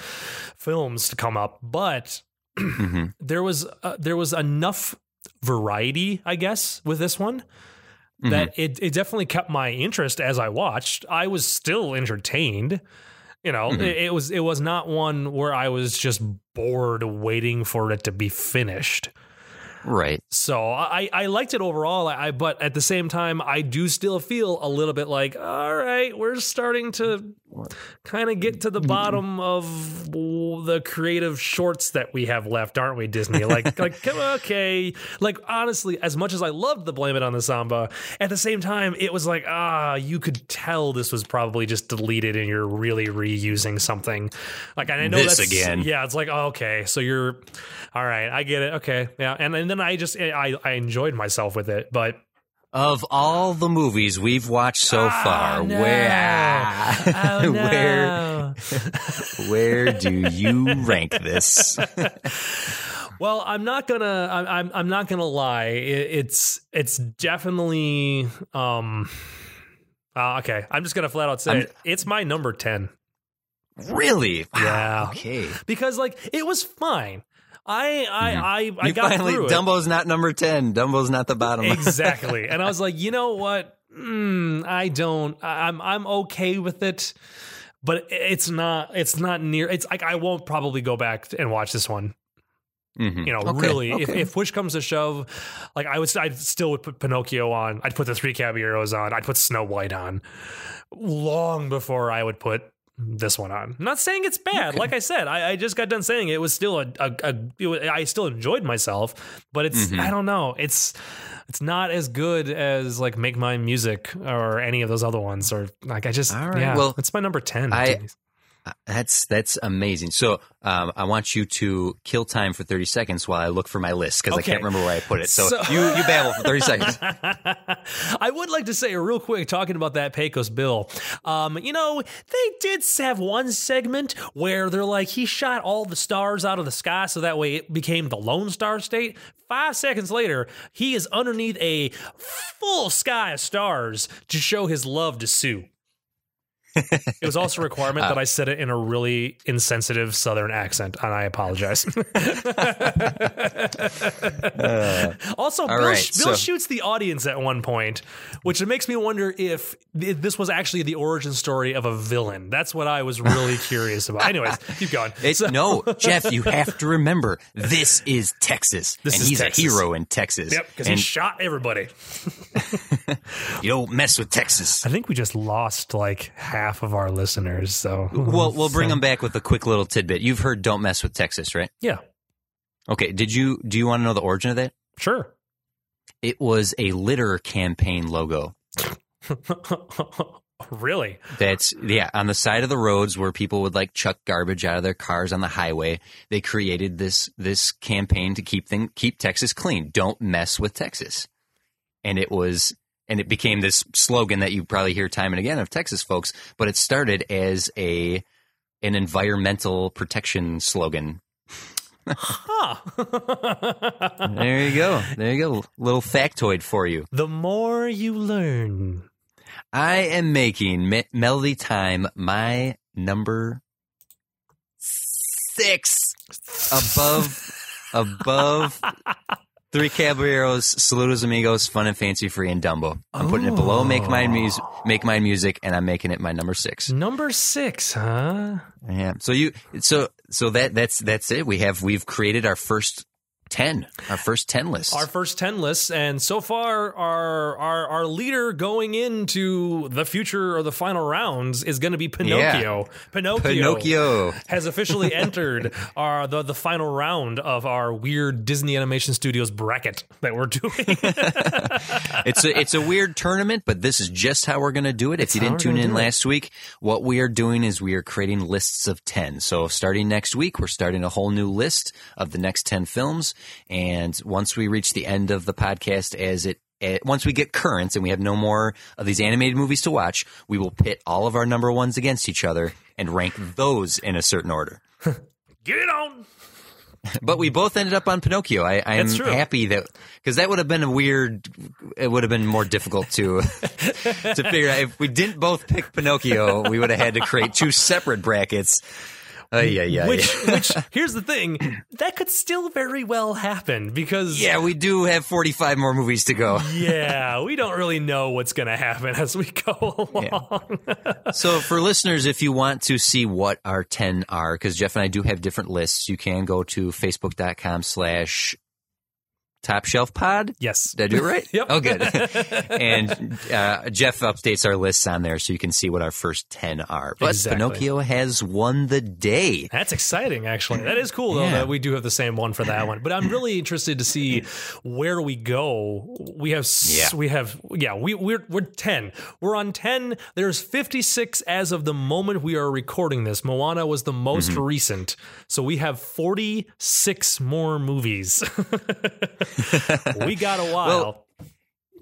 films to come up. But Mhm. there was, uh, there was enough variety, I guess, with this one that it, it definitely kept my interest as I watched. I was still entertained. You know, Mhm. it, it was it was not one where I was just bored waiting for it to be finished. right So I, I liked it overall. I, but at the same time, I do still feel a little bit like, all right, we're starting to kind of get to the bottom of the creative shorts that we have left, aren't we, Disney? Like, like come okay. Like honestly, as much as I loved the blame it on the samba, at the same time, it was like, ah, you could tell this was probably just deleted and you're really reusing something. Like, and I know This that's again. Yeah, it's like, oh, okay, so you're all right. I get it. Okay, yeah, and and then I just I I enjoyed myself with it, but of all the movies we've watched so Ah, far no. where Oh, where no. where do you rank this Well, I'm not gonna. I'm. I'm, I'm not gonna lie. It's. It's definitely. Um. uh, okay, I'm just gonna flat out say it. It's my number ten really Wow, Yeah. okay because like it was fine. I I I, I Mm-hmm. got finally through it. dumbo's not number 10 dumbo's not the bottom exactly. And I was like, you know what? Mm, I don't. I- I'm I'm okay with it, but it's not. It's not near. It's like I won't probably go back and watch this one. Mhm. You know, Okay, really, if, okay. if push comes to shove, like I would, I'd still would put Pinocchio on. I'd put the Three Caballeros on. I'd put Snow White on, long before I would put this one on. I'm not saying it's bad. Like I said, I, I just got done saying it was still a, a, a it was, I still enjoyed myself, but it's Mhm. I don't know. It's it's not as good as like Make Mine Music or any of those other ones. Or like I just right, yeah. well, it's my number ten. I- That's that's amazing. So um, I want you to kill time for thirty seconds while I look for my list because Okay. I can't remember where I put it. So, So- you you babble for thirty seconds. I would like to say real quick, talking about that Pecos Bill. Um, you know, they did have one segment where they're like, he shot all the stars out of the sky so that way it became the Lone Star State. Five seconds later, he is underneath a full sky of stars to show his love to Sue. It was also a requirement that uh, I said it in a really insensitive Southern accent, and I apologize. also, Bill, right, Bill so- shoots the audience at one point, which makes me wonder if this was actually the origin story of a villain. That's what I was really curious about. Anyways, keep going. It's, no, Jeff, you have to remember this is Texas, This and is he's Texas. a hero in Texas. Yep, because he shot everybody. you don't mess with Texas. I think we just lost like half of our listeners. So, Well, we'll bring them back with a quick little tidbit. You've heard "Don't mess with Texas," right? yeah, Okay. Did you do you want to know the origin of that? sure. It was a litter campaign logo. really? That's yeah, on the side of the roads where people would like chuck garbage out of their cars on the highway. They created this this campaign to keep thing keep Texas clean. Don't mess with Texas. And it was and it became this slogan that you probably hear time and again of Texas folks, but it started as a an environmental protection slogan. Huh. There you go. There you go. Little factoid for you. the more you learn. I am making Me- Melody Time my number six above above Three Caballeros, Saludos Amigos, Fun and Fancy Free, and Dumbo. I'm putting it below Make Mine oh. Music, Make Mine Music, and I'm making it my number six. Number six, huh? Yeah. So you, so so that that's that's it. We have we've created our first ten, our first ten list. Our first 10 lists, and so far, our, our, our leader going into the future or the final rounds is going to be Pinocchio. Pinocchio. Pinocchio. Has officially entered our the, the final round of our weird Disney Animation Studios bracket that we're doing. it's a it's a weird tournament, but this is just how we're going to do it. if you didn't tune in last week, what we are doing is we are creating lists of 10. So starting next week, we're starting a whole new list of the next 10 films and once we reach the end of the podcast as it eh, once we get currents and we have no more of these animated movies to watch, we will pit all of our number ones against each other and rank those in a certain order. Get it on. But we both ended up on Pinocchio. I, I am That's true. happy that because that would have been a weird. It would have been more difficult to to figure out if we didn't both pick Pinocchio. We would have had to create two separate brackets. Uh, yeah, yeah, Which, yeah. which, here's the thing, that could still very well happen because Yeah, we do have forty five more movies to go. yeah, we don't really know what's going to happen as we go along. So for listeners, if you want to see what our 10 are, because Jeff and I do have different lists, you can go to facebook.com slash top shelf pod. Yes. Did I do it right? Yep. Oh, good. and uh, Jeff updates our lists on there so you can see what our first 10 are. But Exactly. Pinocchio has won the day. That's exciting, actually. That is cool, though, Yeah. that we do have the same one for that one. But I'm really interested to see where we go. We have, Yeah. we have, yeah, we, we're, we're 10. We're on 10. There's 56 as of the moment we are recording this. Moana was the most Mm-hmm. recent. So we have 46 more movies. We got a while. Well,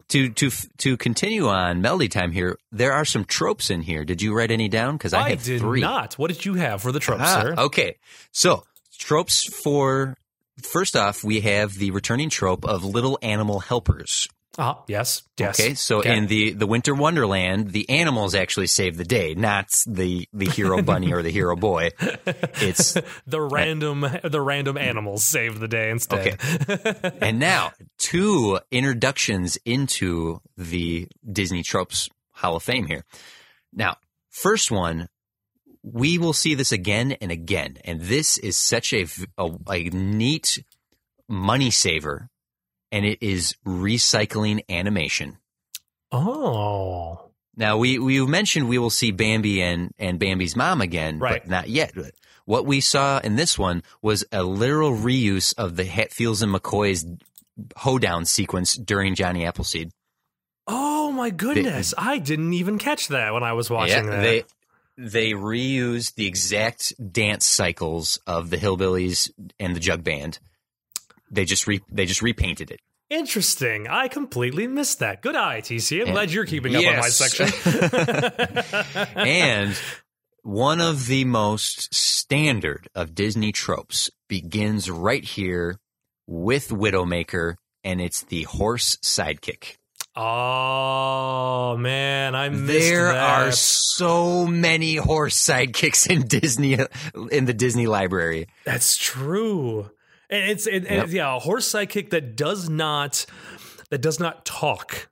To to to continue on Melody Time here, there are some tropes in here. Did you write any down? Because I, I, did three. not. What did you have for the tropes, Ah, sir? Okay, so tropes for first off, we have the returning trope of little animal helpers. Uh, yes. Yes. Okay, so Okay. in the the Winter Wonderland, the animals actually save the day, not the the hero bunny or the hero boy. It's the random the random animals saved the day instead. Okay. and now two introductions into the Disney tropes Hall of Fame here. Now, first one, we will see this again and again, and this is such a a, a neat money saver, and it is recycling animation. Oh. Now we we mentioned we will see Bambi and and Bambi's mom again, Right. but not yet. What we saw in this one was a literal reuse of the Hatfields and McCoy's hoedown sequence during Johnny Appleseed. Oh my goodness. I didn't even catch that when I was watching that. they they reused the exact dance cycles of the hillbillies and the jug band. They just re, they just repainted it. Interesting. I completely missed that. Good eye, TC. I'm glad you're keeping up on my section. and one of the most standard of Disney tropes begins right here with Widowmaker, and it's the horse sidekick. oh man, I missed There that. are so many horse sidekicks in Disney in the Disney library. That's true. And it's it, Yep. and yeah, a horse sidekick that does not that does not talk.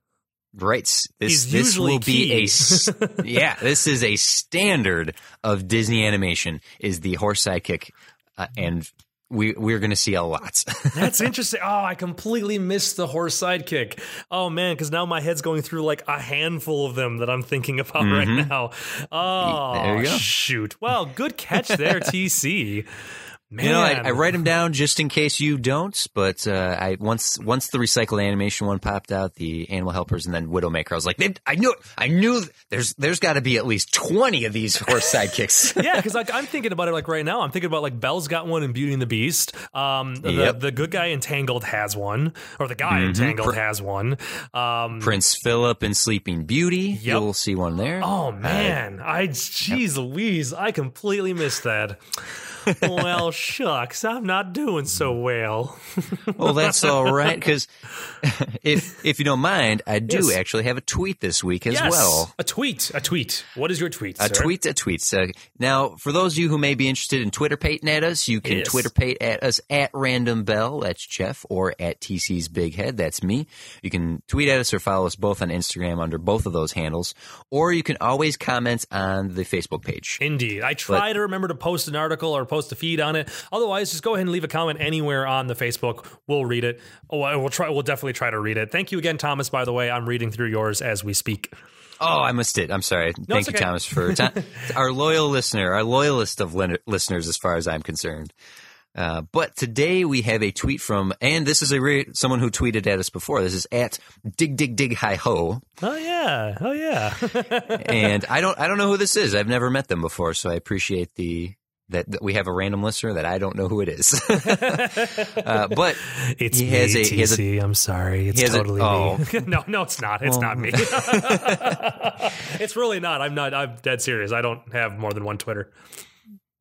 Right. This this will be a yeah. This is a standard of Disney animation. Is the horse sidekick, uh, and we we're going to see a lot. That's interesting. Oh, I completely missed the horse sidekick. Oh man, because now my head's going through like a handful of them that I'm thinking about right now. Oh, Mm-hmm. There you go. shoot. Well, good catch there, TC. Man, You know, I, I write them down just in case you don't. But uh, I once once the recycled animation one popped out, the Animal Helpers, and then Widowmaker. I was like, I knew, I knew. There's there's got to be at least twenty of these horse sidekicks. yeah, because like I'm thinking about it like right now. I'm thinking about like Belle's got one in Beauty and the Beast. Um, the, Yep. the good guy entangled has one, or the guy in Mhm. Tangled Pr- has one. Um, Prince Philip in Sleeping Beauty. You'll see one there. oh man, I jeez Louise, I completely missed that. Well, shucks, I'm not doing so well. Well, that's all right. Because if if you don't mind, I do Yes. actually have a tweet this week as yes, well. a tweet, a tweet. What is your tweet? A sir? tweet, a tweet. So now, for those of you who may be interested in Twitter pating at us, you can Yes. Twitter pate at us at Random Bell, that's Jeff, or at TC's Big Head, that's me. You can tweet at us or follow us both on Instagram under both of those handles, or you can always comment on the Facebook page. Indeed. I try to remember to post an article or post a feed on it. Otherwise, just go ahead and leave a comment anywhere on the Facebook. We'll read it. Oh, I- we'll try. We'll definitely try to read it. Thank you again, Thomas. By the way, I'm reading through yours as we speak. Oh, I missed it. I'm sorry. Thank it's you. Thomas, for ti- our loyal listener, our loyalist of lin- listeners, as far as I'm concerned. Uh, but today we have a tweet from, and this is a re- someone who tweeted at us before. This is at dig dig dig hi ho, Oh yeah. Oh yeah. and I don't I don't know who this is. I've never met them before, so I appreciate the that, that we have a random listener that I don't know who it is. uh, but it's He me, has a- he has a-. I'm sorry. It's has a- totally oh. me. no, no, it's not. It's not me. it's really not. I'm not. I'm dead serious. I don't have more than one Twitter.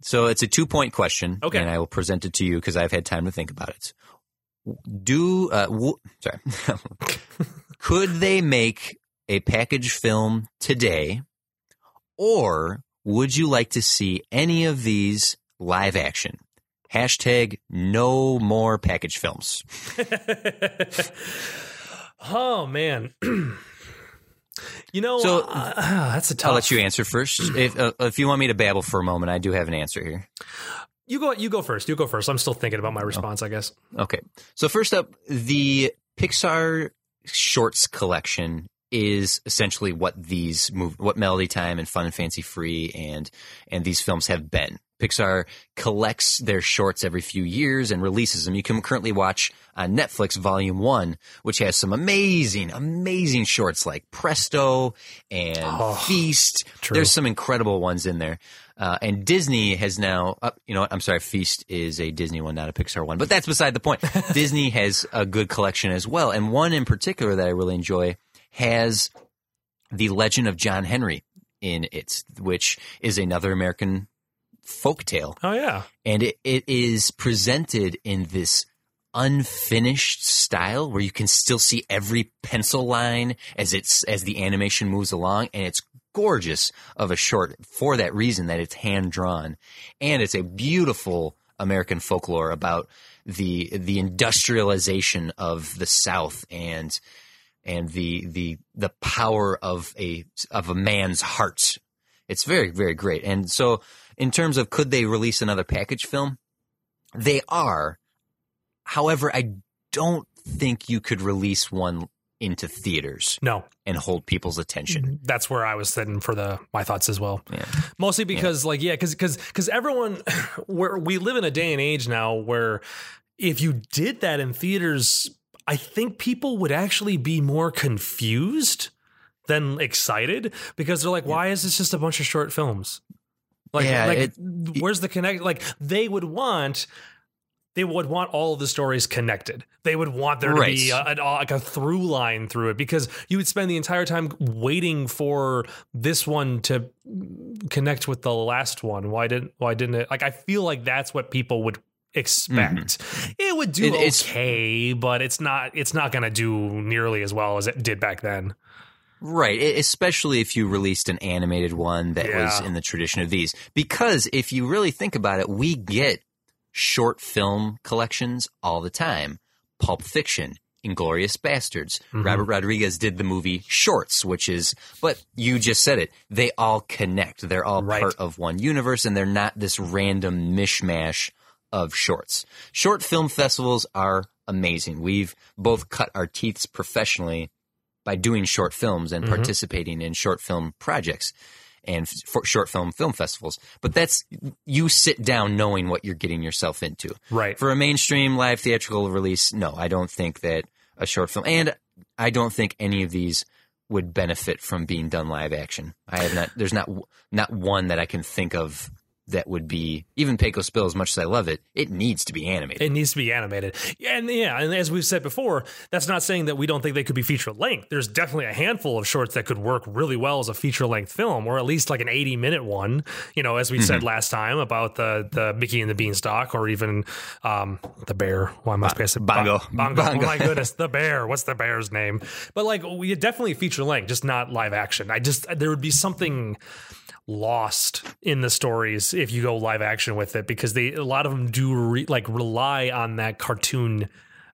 So it's a two point question. Okay. And I will present it to you because I've had time to think about it. Do, uh, w- sorry. Could they make a package film today or would you like to see any of these live action? Hashtag no more package films. oh man. you know, So- uh, that's a tough. I'll let you answer first. If, uh, if you want me to babble for a moment, I do have an answer here. You go. You go first. You go first. I'm still thinking about my response. I guess. Okay. So first up, the Pixar shorts collection is essentially what these move, what Melody Time and Fun and Fancy Free and and these films have been. Pixar collects their shorts every few years and releases them. You can currently watch on Netflix Volume One, which has some amazing, amazing shorts like Presto and Oh, Feast. true. There's some incredible ones in there. Uh, and Disney has now, uh, you know what? I'm sorry, Feast is a Disney one, not a Pixar one, but that's beside the point. Disney has a good collection as well. And one in particular that I really enjoy has The Legend of John Henry in it, which is another American folk tale Oh yeah. and it, it is presented in this unfinished style where you can still see every pencil line as it's as the animation moves along. And it's gorgeous of a short for that reason that it's hand drawn and it's a beautiful american folklore about the the industrialization of the south and and the the the power of a of a man's heart. It's very very great. And so in terms of could they release another package film? They are. However i don't think you could release one into theaters No, and hold people's attention. Mm-hmm. That's where I was sitting for the my thoughts as well. yeah. Mostly because, like, yeah, because because because everyone, where we live in a day and age now where if you did that in theaters, I think people would actually be more confused than excited because they're like, why is this just a bunch of short films? Like, Yeah, like it- where's the connect? Like they would want, they would want all of the stories connected. They would want there to be Right. a, a- like a through line through it because you would spend the entire time waiting for this one to connect with the last one. Why didn't? Why didn't it? Like I feel like that's what people would expect. It would do Mm-hmm. It- okay, but it's not. It's not going to do nearly as well as it did back then. Right, especially if you released an animated one that was in the tradition of these. Because if you really think about it, we get short film collections all the time. Pulp Fiction, Inglourious Basterds. Mm-hmm. Robert Rodriguez did the movie Shorts, which is, but you just said it. They all connect. They're all Right. part of one universe and they're not this random mishmash of shorts. Short film festivals are amazing. We've both cut our teeth professionally by doing short films and mm-hmm. participating in short film projects and f- short film film festivals. But that's you sit down knowing what you're getting yourself into. Right. For a mainstream live theatrical release, no, I don't think that a short film and I don't think any of these would benefit from being done live action. I have not there's not not one that I can think of that would be even Pecos Bill as much as I love it, it needs to be animated. It needs to be animated. And yeah, and as we've said before, that's not saying that we don't think they could be feature length. There's definitely a handful of shorts that could work really well as a feature length film, or at least like an 80 minute one. You know, as we said last time about the the Mickey and the Beanstalk, or even um, the bear. Why am I spacing? Bongo. Bongo. Oh my goodness, the bear. What's the bear's name? But like, we definitely feature length, just not live action. I just there would be something lost in the stories if you go live action with it because they a lot of them do re, like rely on that cartoon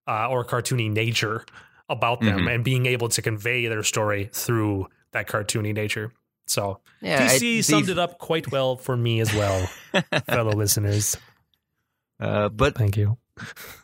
uh, or cartoony nature about them Mm-hmm. and being able to convey their story through that cartoony nature. So Yeah, I- TC summed it up quite well for me as well, fellow listeners. Uh, but Thank you.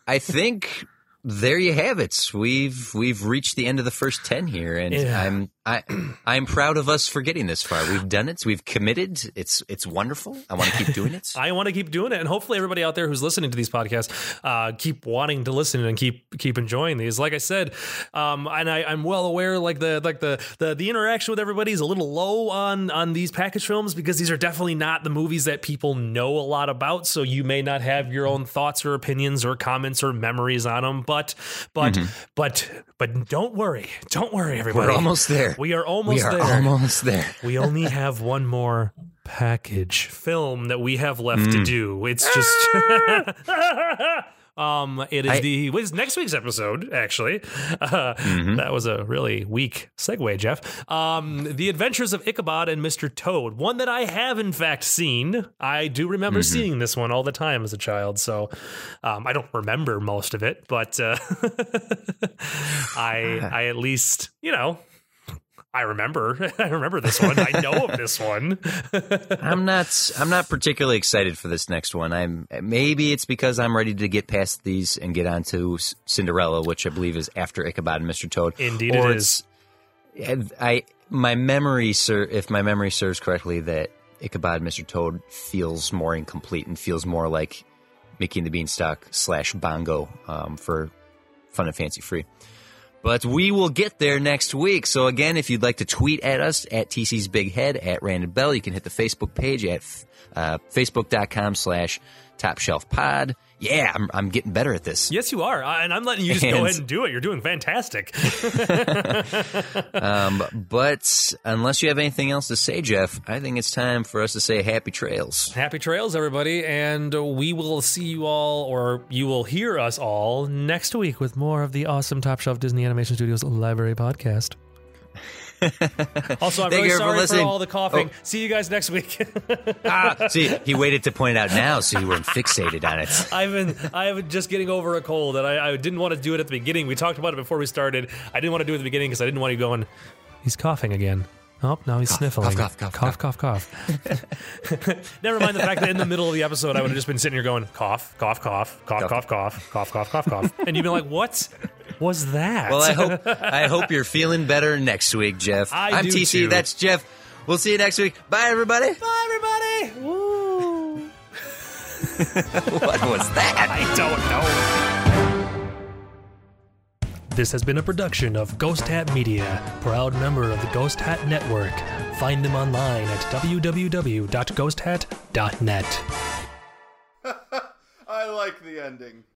I think there you have it. We've we've reached the end of the first ten here, and Yeah. I'm I I'm proud of us for getting this far. We've done it. We've committed. It's it's wonderful. I want to keep doing it. I want to keep doing it, and hopefully, everybody out there who's listening to these podcasts uh, keep wanting to listen and keep keep enjoying these. Like I said, um, and I, I'm well aware, like the like the, the the interaction with everybody is a little low on on these package films because these are definitely not the movies that people know a lot about. So you may not have your own thoughts or opinions or comments or memories on them. But but but but don't worry, don't worry, everybody. We're almost there. We are almost there. we are there. almost there. We only have one more package film that we have left to do. It's just um it is I- the what is next week's episode actually. Uh, That was a really weak segue, Jeff. Um The Adventures of Ichabod and Mr. Toad, one that I have in fact seen. I do remember seeing this one all the time as a child, so um I don't remember most of it, but uh I I at least, you know, I remember. I remember this one. I know of this one. I'm not. I'm not particularly excited for this next one. I'm. Maybe it's because I'm ready to get past these and get on to Cinderella, which I believe is after Ichabod and Mr. Toad. Indeed or it's- I my memory, sir. If my memory serves correctly, that Ichabod and Mr. Toad feels more incomplete and feels more like Mickey and the Beanstalk slash Bongo um, for Fun and Fancy Free. But we will get there next week. So again, if you'd like to tweet at us at TC's Big Head at Random Bell, you can hit the Facebook page at uh, facebook.com slash Top Shelf Pod. Yeah, I'm, I'm getting better at this. Yes, you are, and I'm letting you just go ahead and do it. You're doing fantastic. Um, but unless you have anything else to say, Jeff, I think it's time for us to say happy trails. Happy trails, everybody, and we will see you all, or you will hear us all next week with more of the awesome Top Shelf Disney Animation Studios Library podcast. also, I'm Thank really you for sorry for all the coughing. Oh. See you guys next week. ah, see, he waited to point out now so you weren't fixated on it. I've been I've been just getting over a cold, and I, I didn't want to do it at the beginning. We talked about it before we started. I didn't want to do it at the beginning because I didn't want you going. He's coughing again. Oh, now he's sniffling. cough, cough, cough, cough, cough. Never mind the fact that in the middle of the episode, I would have just been sitting here going cough, cough, cough, cough, cough, cough, cough, cough, cough, cough, and you'd be like, "What was that?" Well, I hope I hope you're feeling better next week, Jeff. I am do TC. too. That's Jeff. We'll see you next week. Bye, everybody. Bye, everybody. Woo. What was that? I don't know. This has been a production of Ghost Hat Media, proud member of the Ghost Hat Network. Find them online at www.ghosthat.net. I like the ending.